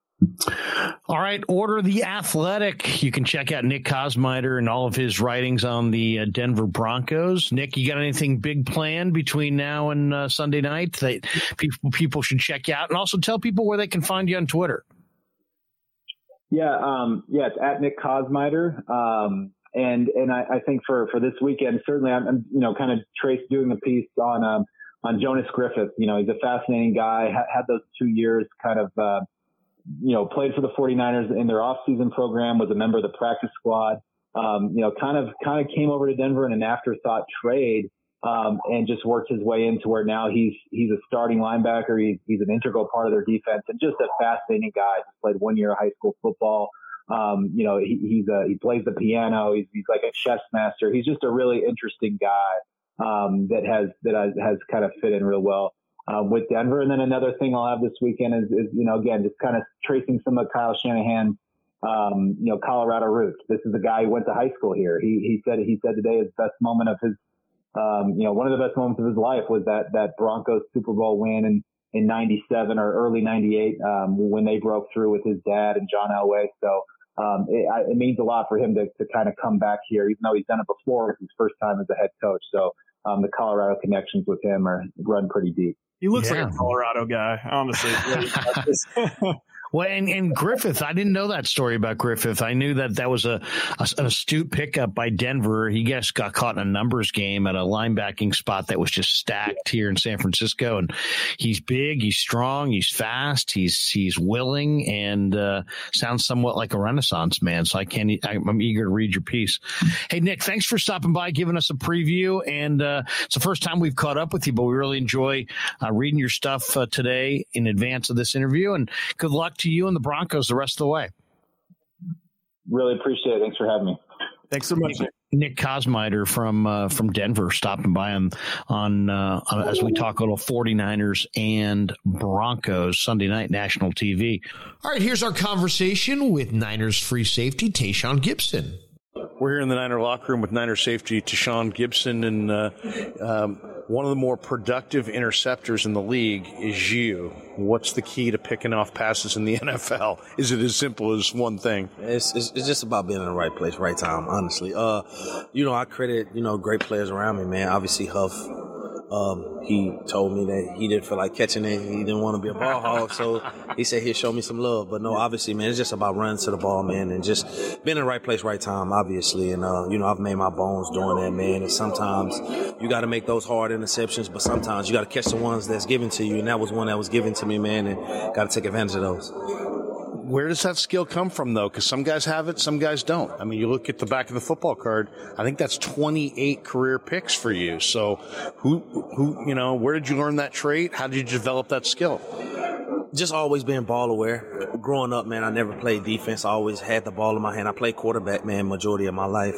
All right, order the athletic. You can check out Nick Kosmider and all of his writings on the uh, Denver Broncos. Nick, you got anything big planned between now and uh, Sunday night that people people should check out, and also tell people where they can find you on Twitter. Yeah, um, yeah, it's at Nick Kosmider. Um, and and I, I, think for for this weekend, certainly I'm, I'm you know kind of trace doing the piece on um, on Jonas Griffith. You know, he's a fascinating guy. Ha- had those two years kind of uh, you know played for the 49ers in their off-season program. Was a member of the practice squad. Um, you know, kind of kind of came over to Denver in an afterthought trade. Um, and just worked his way into where now he's he's a starting linebacker. He's he's an integral part of their defense and just a fascinating guy. Just played one year of high school football. Um, you know, he, he's a, he plays the piano. He's, he's like a chess master. He's just a really interesting guy um, that has that has, kind of fit in real well um, with Denver. And then another thing I'll have this weekend is, is you know again just kind of tracing some of Kyle Shanahan's um, you know Colorado roots. This is a guy who went to high school here. He he said he said today his best moment of his um, you know one of the best moments of his life was that that Broncos Super Bowl win and in 97 or early 98 um, when they broke through with his dad and John Elway. So um, it, it, means a lot for him to, to kind of come back here, even though he's done it before. It's his first time as a head coach. So um, the Colorado connections with him are run pretty deep. He looks yeah. like a Colorado guy, honestly. *laughs* *laughs* Well, and, and Griffith, I didn't know that story about Griffith. I knew that that was a, a an astute pickup by Denver. He just got caught in a numbers game at a linebacking spot that was just stacked here in San Francisco. And he's big, he's strong, he's fast, he's he's willing, and uh, sounds somewhat like a Renaissance man. So I can't. I'm eager to read your piece. Hey Nick, thanks for stopping by, giving us a preview. And uh, it's the first time we've caught up with you, but we really enjoy uh, reading your stuff uh, today in advance of this interview. And good luck to you and the Broncos the rest of the way. Really appreciate it. Thanks for having me. Thanks so much. Nick Kosmider from uh, from Denver stopping by on on, uh, on as we talk a little 49ers and Broncos Sunday night national TV. All right, here's our conversation with Niners free safety Tashaun Gipson. We're here in the Niner locker room with Niner safety Tashaun Gipson, and uh, um, one of the more productive interceptors in the league is you. What's the key to picking off passes in the *laughs* NFL? Is it as simple as one thing? It's, it's, it's just about being in the right place, right time. Honestly, uh, you know, I credit you know great players around me, man. Obviously, Huff um, he told me that he didn't feel like catching it. He didn't want to be a ball hog, so *laughs* he said he'd show me some love. But no, obviously, man, it's just about running to the ball, man, and just being in the right place, right time, obviously. And uh, you know, I've made my bones doing that, man. And sometimes you got to make those hard interceptions, but sometimes you got to catch the ones that's given to you. And that was one that was given to me, man, and got to take advantage of those where does that skill come from though? Because some guys have it, some guys don't. I mean, you look at the back of the football card. I think that's 28 career picks for you. So, who, who, you know, where did you learn that trait? How did you develop that skill? Just always being ball aware. Growing up, man, I never played defense. I always had the ball in my hand. I played quarterback, man, majority of my life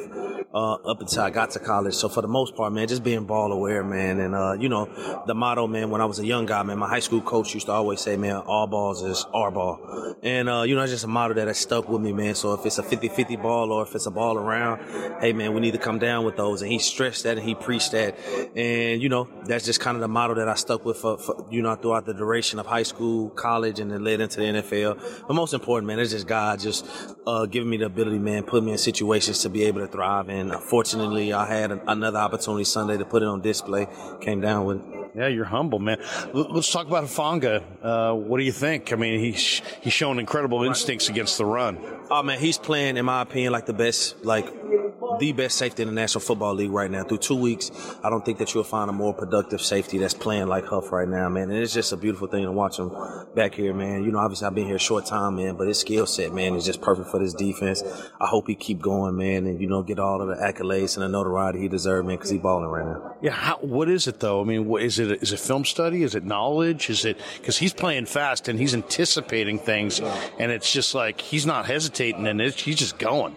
uh, up until I got to college. So for the most part, man, just being ball aware, man. And, uh, you know, the motto, man, when I was a young guy, man, my high school coach used to always say, man, all balls is our ball. And, uh, you know, it's just a motto that has stuck with me, man. So if it's a 50-50 ball or if it's a ball around, hey, man, we need to come down with those. And he stressed that and he preached that. And, you know, that's just kind of the motto that I stuck with for, for you know, throughout the duration of high school, college, and then led into the NFL. But most important, man, it's just God just uh, giving me the ability, man, put me in situations to be able to thrive. And fortunately, I had another opportunity Sunday to put it on display. Came down with it. Yeah, you're humble, man. Let's talk about Hufanga. Uh, what do you think? I mean, he's he's shown incredible instincts against the run. Oh man, he's playing, in my opinion, like the best, like the best safety in the National Football League right now. Through two weeks, I don't think that you'll find a more productive safety that's playing like Huff right now, man. And it's just a beautiful thing to watch him back here, man. You know, obviously I've been here a short time, man, but his skill set, man, is just perfect for this defense. I hope he keep going, man, and you know, get all of the accolades and the notoriety he deserves, man, because he's balling right now. Yeah, how, what is it though? I mean, what, is it is it film study? Is it knowledge? Is it because he's playing fast and he's anticipating things, and it's just like he's not hesitating and he's just going.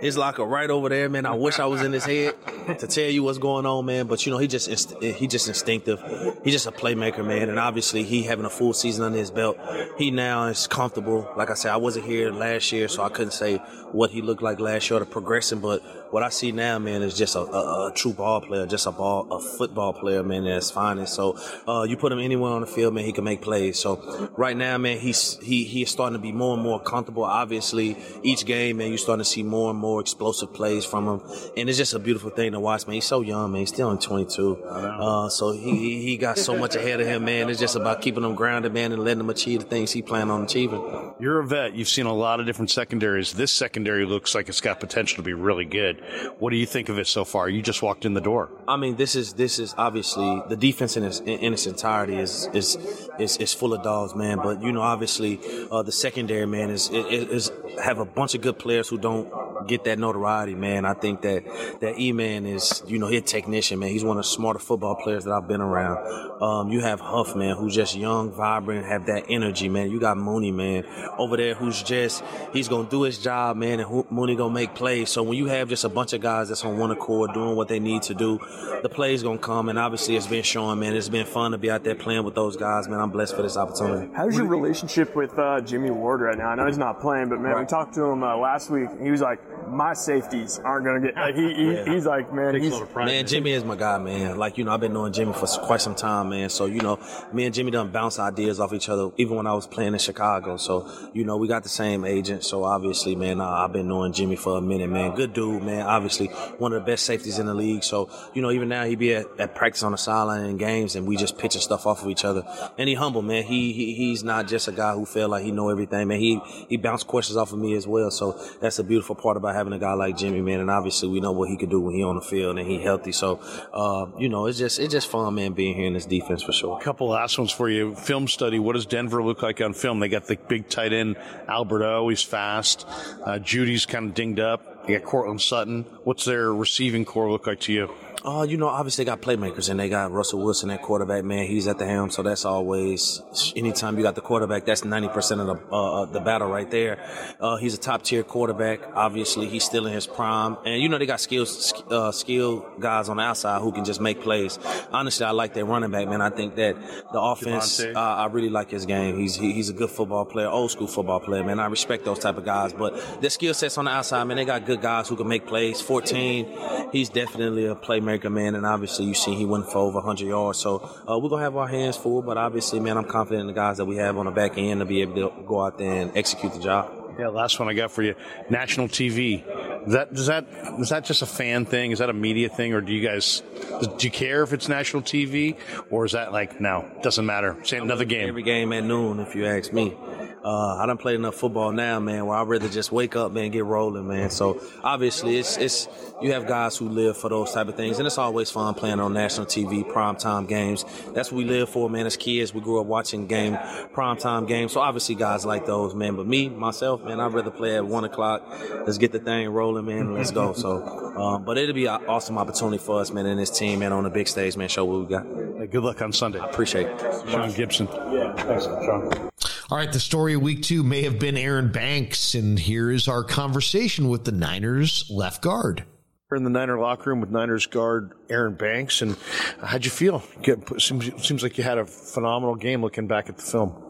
His locker right over there, man. I wish I was in his head to tell you what's going on, man. But you know, he just inst- he just instinctive. He's just a playmaker, man. And obviously, he having a full season under his belt. He now is comfortable. Like I said, I wasn't here last year, so I couldn't say what he looked like last year or the progression. But what I see now, man, is just a, a, a, true ball player, just a ball, a football player, man, that's fine. So, uh, you put him anywhere on the field, man, he can make plays. So right now, man, he's, he, he is starting to be more and more comfortable. Obviously, each game, man, you're starting to see more and more explosive plays from him. And it's just a beautiful thing to watch, man. He's so young, man. He's still only 22. Uh, so he, he got so much ahead of him, man. It's just about keeping him grounded, man, and letting him achieve the things he planned on achieving. You're a vet. You've seen a lot of different secondaries. This secondary looks like it's got potential to be really good. What do you think of it so far? You just walked in the door. I mean, this is this is obviously the defense in its in its entirety is is is, is full of dogs, man. But you know, obviously, uh, the secondary man is, is, is have a bunch of good players who don't get that notoriety, man. I think that that E man is, you know, he's a technician, man. He's one of the smarter football players that I've been around. Um, you have Huff, man, who's just young, vibrant, have that energy, man. You got Mooney, man, over there who's just he's gonna do his job, man, and Mooney gonna make plays. So when you have just a bunch of guys that's on one accord doing what they need to do, the plays gonna come. And obviously, it's been showing, man. It's been fun to be out there playing with those guys, man. I'm blessed for this opportunity. How's your relationship with uh, Jimmy Ward right now? I know he's not playing, but man, right. we talked to him uh, last week. He was like my safeties aren't going to get. Like, he, he Yeah. he's like, man, he's Man, Jimmy is my guy, man. Like, you know, I've been knowing Jimmy for quite some time, man. So, you know, me and Jimmy done bounce ideas off each other, even when I was playing in Chicago. So, you know, we got the same agent. So, obviously, man, uh, I've been knowing Jimmy for a minute, man. Good dude, man. Obviously, one of the best safeties in the league. So, you know, even now he'd be at, at practice on the sideline in games and we just pitching stuff off of each other. And he humble, man. He, he he's not just a guy who feel like he know everything, man. He he bounced questions off of me as well. So that's a beautiful part about having a guy like Jimmy, man. And obviously we know what he could do when he on the field and he healthy. So uh, you know, it's just it's just fun, man, being here in this defense for sure. couple last ones for you. Film study. What does Denver look like on film? They got the big tight end Albert O. He's fast. Uh, Jeudy's kind of dinged up. You got Courtland Sutton. What's their receiving core look like to you? Uh, you know, obviously they got playmakers and they got Russell Wilson at quarterback, man. He's at the helm, so that's always anytime you got the quarterback, that's ninety percent of the uh, uh, the battle right there. Uh, he's a top tier quarterback. Obviously, he's still in his prime, and you know they got skills, uh, skill guys on the outside who can just make plays. Honestly, I like their running back, man. I think that the offense, uh, I really like his game. He's he, he's a good football player, old school football player, man. I respect those type of guys, but their skill sets on the outside, man. They got good guys who can make plays. Fourteen, he's definitely a playmaker, man. And obviously, you see he went for over 100 yards. So uh, we're gonna have our hands full, but obviously, man, I'm confident in the guys that we have on the back end to be able to go out there and execute the job. Yeah, last one I got for you. National TV. Is that does that is that just a fan thing? Is that a media thing, or do you guys do you care if it's national TV, or is that like no, doesn't matter? It's another game. Every game at noon, if you ask me. Uh, I don't play enough football now, man, where I'd rather just wake up, man, get rolling, man. So obviously, it's it's you have guys who live for those type of things, and it's always fun playing on national TV, prime time games. That's what we live for, man. As kids, we grew up watching game prime time games. So obviously, guys like those, man. But me, myself, man, I'd rather play at one o'clock. Let's get the thing rolling, man. Let's go. So, um, but it'll be an awesome opportunity for us, man, and this team, man, on the big stage, man. Show what we got. Hey, good luck on Sunday. Appreciate it. Sean Gipson. Yeah, thanks, Sean. All right, the story of week two may have been Aaron Banks, and here is our conversation with the Niners left guard. We're in the Niner locker room with Niners guard Aaron Banks, and how'd you feel? Get, seems, seems like you had a phenomenal game. Looking back at the film.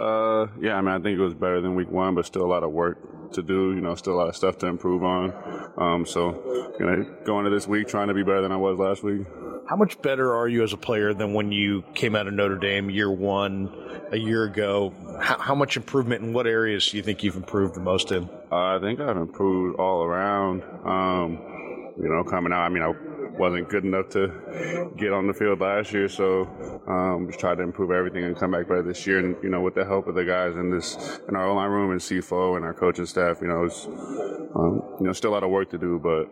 Uh, yeah, I mean, I think it was better than week one, but still a lot of work to do. You know, still a lot of stuff to improve on. Um, so, you know, going into this week trying to be better than I was last week. How much better are you as a player than when you came out of Notre Dame year one a year ago? How, how much improvement in what areas do you think you've improved the most in? Uh, I think I've improved all around. Um, you know, coming out, I mean, I wasn't good enough to get on the field last year, so um, just tried to improve everything and come back better this year. And you know, with the help of the guys in this in our O-line room and CFO and our coaching staff, you know, it's um, you know still a lot of work to do, but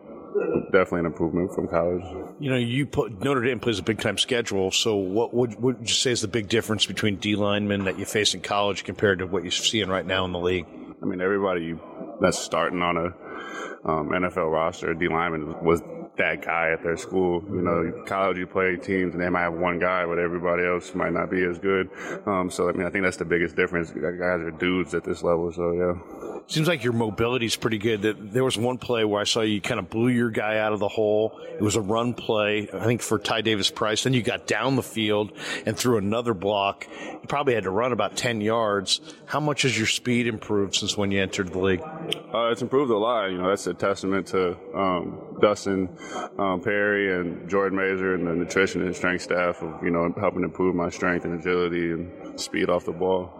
definitely an improvement from college. You know, you put Notre Dame plays a big time schedule. So, what would would you say is the big difference between D linemen that you face in college compared to what you're seeing right now in the league? I mean, everybody that's starting on a um, NFL roster, D lineman, was that guy at their school. You know, college you play teams and they might have one guy, but everybody else might not be as good. Um, so, I mean, I think that's the biggest difference. Guys are dudes at this level, so yeah. Seems like your mobility is pretty good. That there was one play where I saw you kind of blew your guy out of the hole. It was a run play, I think for Ty Davis Price. Then you got down the field and threw another block. You probably had to run about ten yards. How much has your speed improved since when you entered the league? Uh, it's improved a lot. You know, that's a testament to um, Dustin um, Perry and Jordan Mazer and the nutrition and strength staff of you know helping improve my strength and agility and speed off the ball.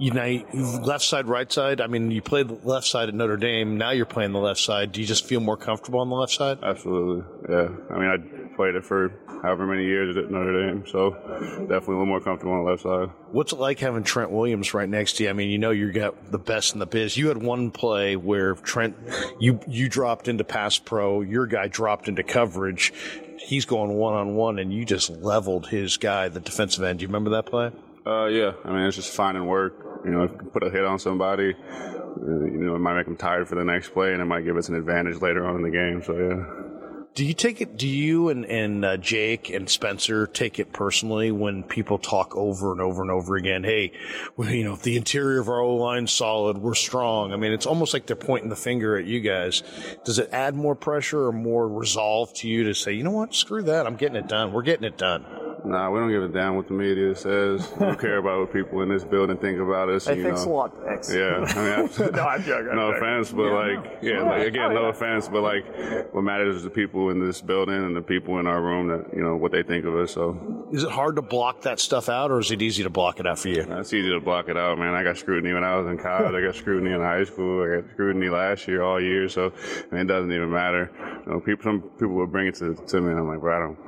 You know, left side, right side. I mean, you played the left side at Notre Dame. Now you're playing the left side. Do you just feel more comfortable on the left side? Absolutely, yeah. I mean, I played it for however many years at Notre Dame, so definitely a little more comfortable on the left side. What's it like having Trent Williams right next to you? I mean, you know you got the best in the biz. You had one play where Trent, you you dropped into pass pro, your guy dropped into coverage. He's going one on one, and you just leveled his guy, the defensive end. Do you remember that play? Uh, yeah. I mean, it's just finding work. You know, if you put a hit on somebody, uh, you know, it might make them tired for the next play, and it might give us an advantage later on in the game. So yeah. Do you take it? Do you and and uh, Jake and Spencer take it personally when people talk over and over and over again? Hey, well, you know, the interior of our O line's solid. We're strong. I mean, it's almost like they're pointing the finger at you guys. Does it add more pressure or more resolve to you to say, you know what, screw that, I'm getting it done. We're getting it done. Nah, we don't give a damn what the media says. We don't care about what people in this building think about us. Hey, you thanks know. a lot, thanks. Yeah, I mean, *laughs* no, I'm joking. I'm no offense, but like, yeah, like, again, no offense, but like, what matters is the people in this building and the people in our room that you know what they think of us. So Is it hard to block that stuff out, or is it easy to block it out for you? it's easy to block it out, man. I got scrutiny when I was in college. I got scrutiny in high school. I got scrutiny last year, all year. So I mean, it doesn't even matter. You know, people, some people will bring it to, to me, and I'm like, bro, I don't,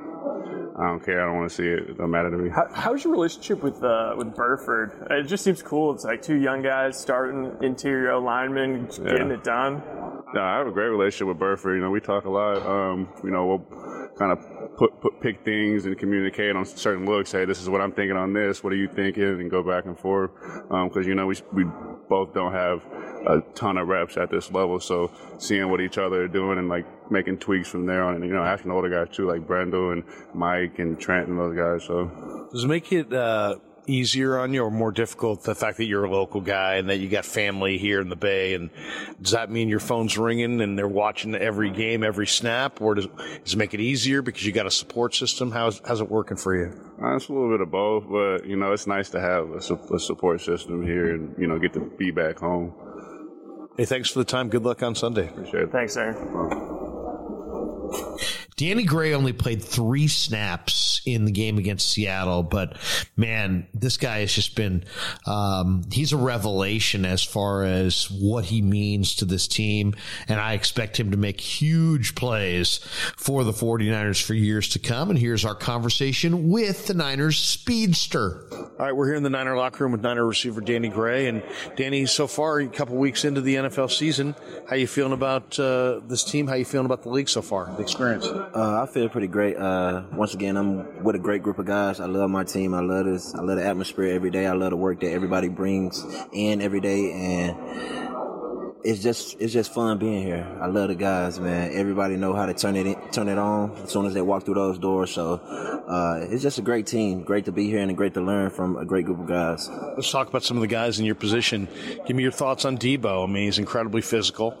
I don't care. I don't want to see it. It don't matter to me. How, how's your relationship with uh, with Burford? It just seems cool. It's like two young guys starting interior linemen, getting it done. No, I have a great relationship with Burford. You know, we talk a lot. Um, you know, we'll kind of put, put pick things and communicate on certain looks. Hey, this is what I'm thinking on this. What are you thinking? And go back and forth. Because you know, we we both don't have a ton of reps at this level, so seeing what each other are doing and like making tweaks from there on, and you know, asking the older guys too, like Brendel and Mike and Trent and those guys. So Does it make it uh, easier on you or more difficult the fact that you're a local guy and that you got family here in the Bay? And does that mean your phone's ringing and they're watching every game, every snap? Or does, does it make it easier because you got a support system? How's, how's it working for you? Uh, it's a little bit of both, but you know, it's nice to have a, su- a support system here and you know get to be back home. Hey, thanks for the time. Good luck on Sunday. Appreciate it. Thanks, Aaron. Danny Gray only played three snaps in the game against Seattle, but man, this guy has just been, um, he's a revelation as far as what he means to this team. And I expect him to make huge plays for the 49ers for years to come. And here's our conversation with the Niners speedster. All right, we're here in the Niner locker room with Niner receiver Danny Gray. And Danny, so far, a couple weeks into the NFL season, how you feeling about uh, this team? How you feeling about the league so far, the experience? Uh, I feel pretty great. Uh, once again, I'm with a great group of guys. I love my team. I love this. I love the atmosphere every day. I love the work that everybody brings in every day, and it's just it's just fun being here. I love the guys, man. Everybody know how to turn it in, turn it on as soon as they walk through those doors. So uh, it's just a great team. Great to be here and great to learn from a great group of guys. Let's talk about some of the guys in your position. Give me your thoughts on Deebo. I mean, he's incredibly physical.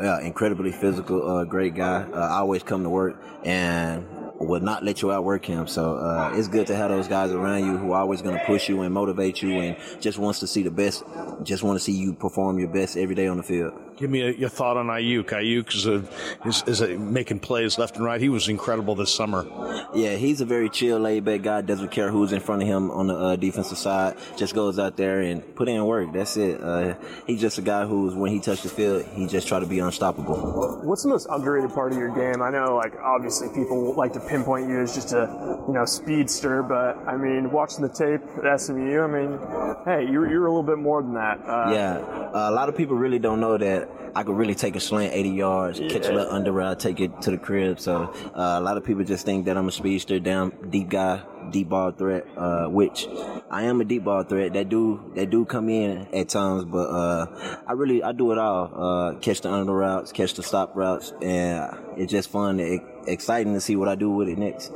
Yeah, incredibly physical, uh, great guy. Uh, I always come to work and will not let you outwork him. So uh, it's good to have those guys around you who are always going to push you and motivate you and just wants to see the best. Just want to see you perform your best every day on the field. Give me a, your thought on Aiyuk. Aiyuk is, a, is, is a, making plays left and right. He was incredible this summer. Yeah, he's a very chill, laid back guy. Doesn't care who's in front of him on the uh, defensive side. Just goes out there and put in work. That's it. Uh, he's just a guy who's when he touched the field, he just try to be unstoppable. What's the most underrated part of your game? I know, like, obviously people like to pinpoint you as just a, you know, speedster, but I mean, watching the tape at SMU, I mean, hey, you're, you're a little bit more than that. Uh, Yeah, uh, a lot of people really don't know that I could really take a slant 80 yards, catch a little under route, take it to the crib. So uh, a lot of people just think that I'm a speedster, down deep guy, deep ball threat, uh, which I am a deep ball threat. That do that do come in at times, but uh, I really I do it all. Uh, catch the under routes, catch the stop routes, and it's just fun, and exciting to see what I do with it next.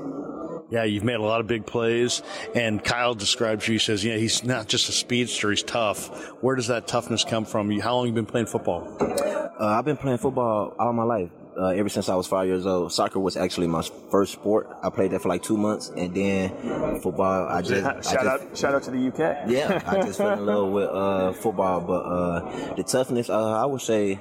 Yeah, you've made a lot of big plays, and Kyle describes you. He says, "Yeah, he's not just a speedster; he's tough." Where does that toughness come from? How long have you been playing football? Uh, I've been playing football all my life. Uh, ever since I was five years old, soccer was actually my first sport. I played that for like two months, and then football. I just, I Shout just out, shout out to the UK. yeah, I just fell in love with uh, football. But uh, the toughness, uh, I would say,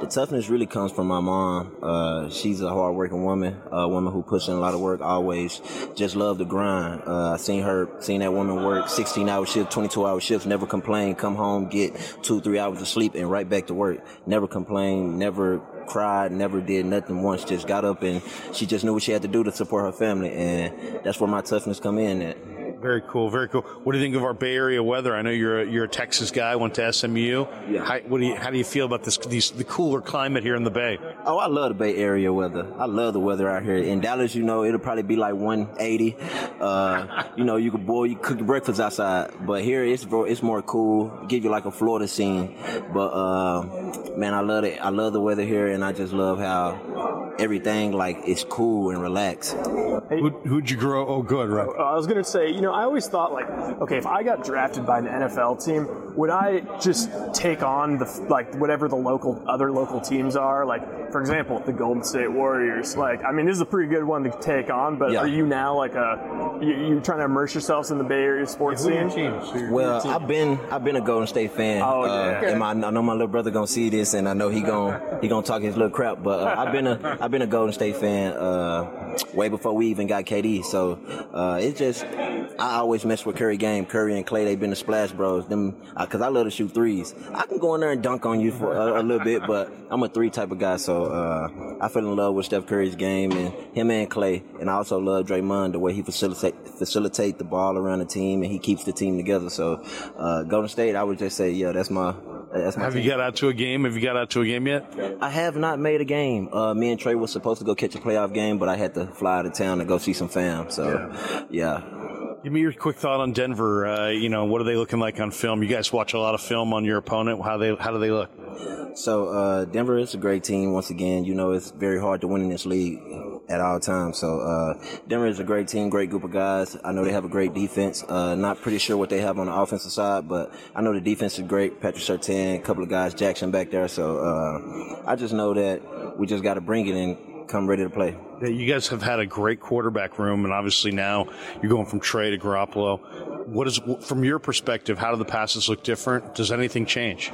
the toughness really comes from my mom. Uh, she's a hardworking woman, a woman who puts in a lot of work. Always just love the grind. Uh, I seen her, seen that woman work 16 hour shifts, 22 hour shifts, never complain. Come home, get two, three hours of sleep, and right back to work. Never complain, never cried, never did nothing once. Just got up and she just knew what she had to do to support her family, and that's where my toughness come in. At. Very cool, very cool. What do you think of our Bay Area weather? I know you're a, you're a Texas guy, went to SMU. Yeah. How, what do you, how do you feel about this these, the cooler climate here in the Bay? Oh, I love the Bay Area weather. I love the weather out here. In Dallas, you know, it'll probably be like 180. Uh, you know, you could boil, you cook your breakfast outside. But here, it's it's more cool. Give you like a Florida scene. But uh, man, I love it. I love the weather here, and I just love how everything like is cool and relaxed. Who, who'd you grow? Oh, good, right. Uh, I was gonna say, you know, I always thought like, okay, if I got drafted by an NFL team, would I just take on the like whatever the local other local teams are? Like, for example, the Golden State Warriors. Like, I mean, this is a pretty good one to take on. But Yeah. are you now like a you, you trying to immerse yourselves in the Bay Area sports scene? Well, I've been I've been a Golden State fan. Oh, uh, yeah. and my, I know my little brother gonna see this, and I know he gon' he gonna talk his little crap. But uh, I've been a *laughs* I've been a Golden State fan uh, way before we even got KD. So uh, it's just I always mess with Curry game. Curry and Clay they've been the splash bros. Them because I love to shoot threes. I can go in there and dunk on you for a, a little bit, but I'm a three type of guy. So uh, I fell in love with Steph Curry's game and him and Clay, and I also love Draymond the way he facilitate facilitate the ball around the team and he keeps the team together. So uh, Golden State, I would just say, yeah, that's my that's my. Have team. you got out to a game? Have you got out to a game yet? I have not made a game. Uh, me and Trey was supposed to go catch a playoff game, but I had to fly out of town to go see some fam. So, yeah. Give me your quick thought on Denver. Uh, you know, what are they looking like on film? You guys watch a lot of film on your opponent. How they how do they look? So uh, Denver is a great team. Once again, you know it's very hard to win in this league at all times. So uh, Denver is a great team, great group of guys. I know they have a great defense. Uh, not pretty sure what they have on the offensive side, but I know the defense is great. Patrick Surtain, a couple of guys, Jackson back there. So uh, I just know that we just got to bring it and come ready to play. Yeah, you guys have had a great quarterback room, and obviously now you're going from Trey to Garoppolo. What is, from your perspective, how do the passes look different? Does anything change?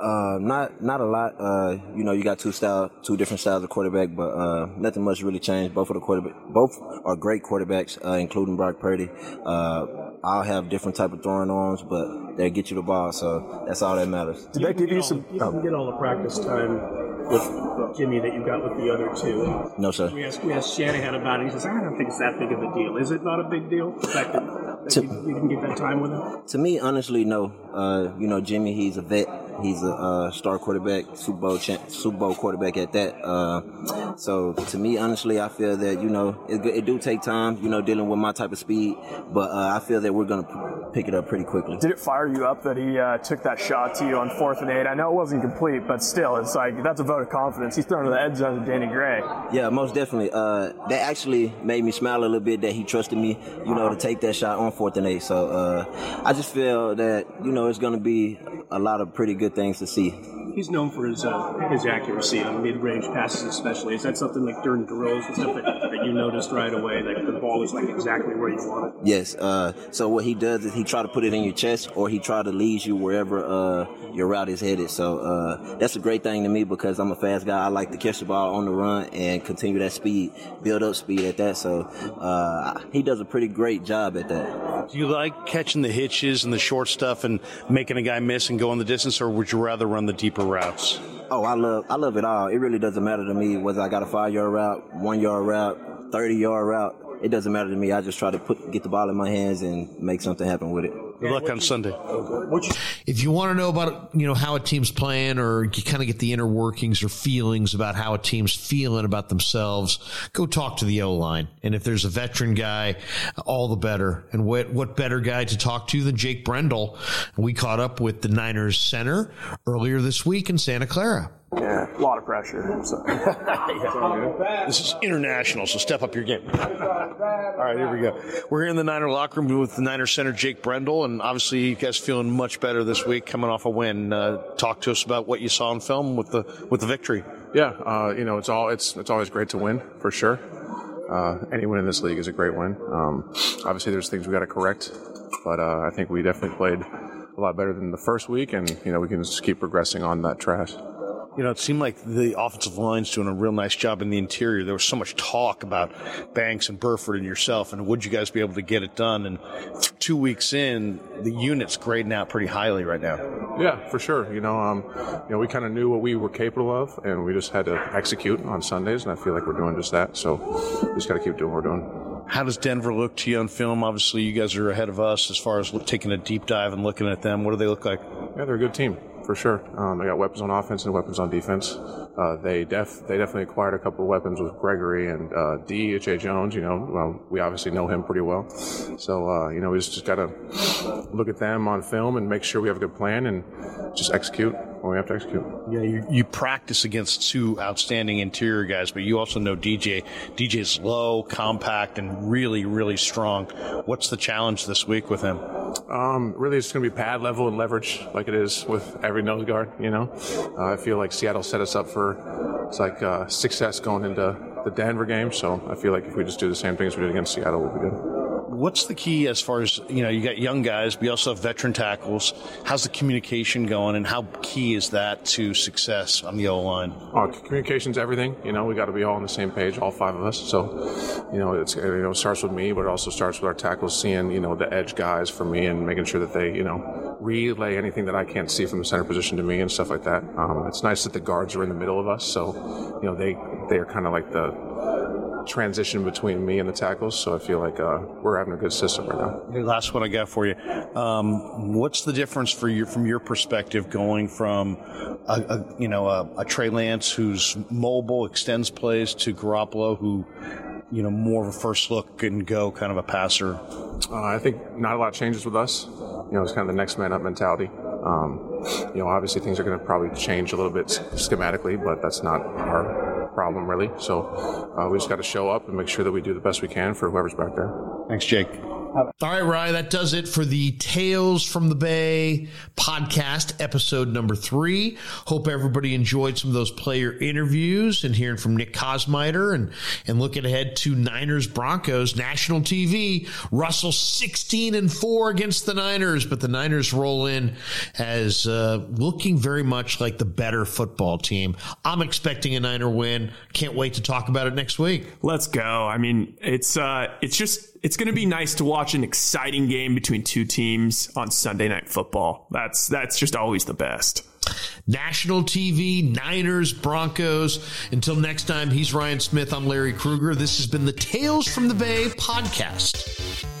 Uh, not not a lot. Uh, you know, you got two style, two different styles of quarterback, but uh, nothing much really changed. Both of the quarterback, both are great quarterbacks, uh, including Brock Purdy. Uh, I'll have different type of throwing arms, but they get you the ball, so that's all that matters. Did that give you some? You can get all the practice time with Jimmy that you got with the other two. No, sir. We asked, we asked Shanahan about it. He says, I don't think it's that big of a deal. Is it not a big deal? The fact that, that To- you, you didn't get that time with him? To me, honestly, no. Uh, you know, Jimmy, he's a vet. He's a uh, star quarterback, Super Bowl champ, Super Bowl quarterback at that. Uh, so to me, honestly, I feel that you know it, it do take time. You know, dealing with my type of speed, but uh, I feel that we're gonna p- pick it up pretty quickly. Did it fire you up that he uh, took that shot to you on fourth and eight? I know it wasn't complete, but still, it's like that's a vote of confidence. He's throwing to the edge zone to Danny Gray. Yeah, most definitely. Uh, that actually made me smile a little bit that he trusted me, you know, to take that shot on fourth and eight. So uh, I just feel that you know it's gonna be a lot of pretty good things to see. He's known for his uh, his accuracy on mid range passes, especially. Is that something like during drills and stuff that, that you noticed right away? That the ball is like exactly where you want it? Yes. Uh, so what he does is he try to put it in your chest, or he try to lead you wherever uh, your route is headed. So uh, that's a great thing to me because I'm a fast guy. I like to catch the ball on the run and continue that speed, build up speed at that. So uh, he does a pretty great job at that. Do you like catching the hitches and the short stuff and making a guy miss and going the distance, or would you rather run the deeper routes? Oh, I love I love it all. It really doesn't matter to me whether I got a five yard route, one yard route, thirty yard route. It doesn't matter to me. I just try to put get the ball in my hands and make something happen with it. Good luck on Sunday. If you want to know about, you know, how a team's playing or you kind of get the inner workings or feelings about how a team's feeling about themselves, go talk to the O line. And if there's a veteran guy, all the better. And what, what better guy to talk to than Jake Brendel? We caught up with the Niners center earlier this week in Santa Clara. Yeah, a lot of pressure. So. *laughs* This is international, so step up your game. All right, here we go. We're here in the Niner locker room with the Niner center Jake Brendel, and obviously you guys feeling much better this week, coming off a win. Uh, talk to us about what you saw in film with the with the victory. Yeah, uh, you know, it's all it's it's always great to win for sure. Uh, any win in this league is a great win. Um, obviously, there's things we got to correct, but uh, I think we definitely played a lot better than the first week, and you know we can just keep progressing on that track. You know, it seemed like the offensive line's doing a real nice job in the interior. There was so much talk about Banks and Burford and yourself, and would you guys be able to get it done? And two weeks in, the unit's grading out pretty highly right now. Yeah, for sure. You know, um, you know, we kind of knew what we were capable of, and we just had to execute on Sundays, and I feel like we're doing just that. So, we just got to keep doing what we're doing. How does Denver look to you on film? Obviously, you guys are ahead of us as far as taking a deep dive and looking at them. What do they look like? Yeah, they're a good team for sure. Um, they got weapons on offense and weapons on defense. Uh, they def they definitely acquired a couple of weapons with Gregory and uh, D.J. Jones. You know, well, we obviously know him pretty well. So uh, you know, we just, just got to look at them on film and make sure we have a good plan and just execute. When we have to execute. Yeah, you, you practice against two outstanding interior guys, but you also know DJ. DJ's low, compact, and really, really strong. What's the challenge this week with him? Um, really, it's going to be pad level and leverage, like it is with every nose guard. You know, uh, I feel like Seattle set us up for it's like uh, success going into the Denver game. So I feel like if we just do the same things we did against Seattle, we'll be good what's the key as far as you know? You got young guys, but you also have veteran tackles. How's the communication going, and how key is that to success on the O line? Oh, communication's everything. You know, we got to be all on the same page, all five of us. So, you know, it's you know it starts with me, but it also starts with our tackles, seeing you know the edge guys for me, and making sure that they you know relay anything that I can't see from the center position to me and stuff like that. Um, it's nice that the guards are in the middle of us, so you know they they are kind of like the transition between me and the tackles. So I feel like uh, we're having a good system right now. Okay, last one I got for you. Um, what's the difference for you from your perspective going from a, a you know a, a, Trey Lance who's mobile, extends plays to Garoppolo who you know more of a first look and go kind of a passer? Uh, I think not a lot changes with us. You know, it's kind of the next man up mentality. Um, you know, obviously things are going to probably change a little bit schematically, but that's not our problem, really. So uh, we just got to show up and make sure that we do the best we can for whoever's back there. Thanks, Jake. All right, Ryan, that does it for the Tales from the Bay podcast, episode number three. Hope everybody enjoyed some of those player interviews and hearing from Nick Kosmider and, and looking ahead to Niners Broncos national TV. Russell 16 and four against the Niners, but the Niners roll in as uh, looking very much like the better football team. I'm expecting a Niner win. Can't wait to talk about it next week. Let's go. I mean, it's uh, it's just it's going to be nice to watch an exciting game between two teams on Sunday Night Football. That's that's just always the best. National TV, Niners, Broncos. Until next time, he's Ryan Smith. I'm Larry Krueger. This has been the Tales from the Bay podcast.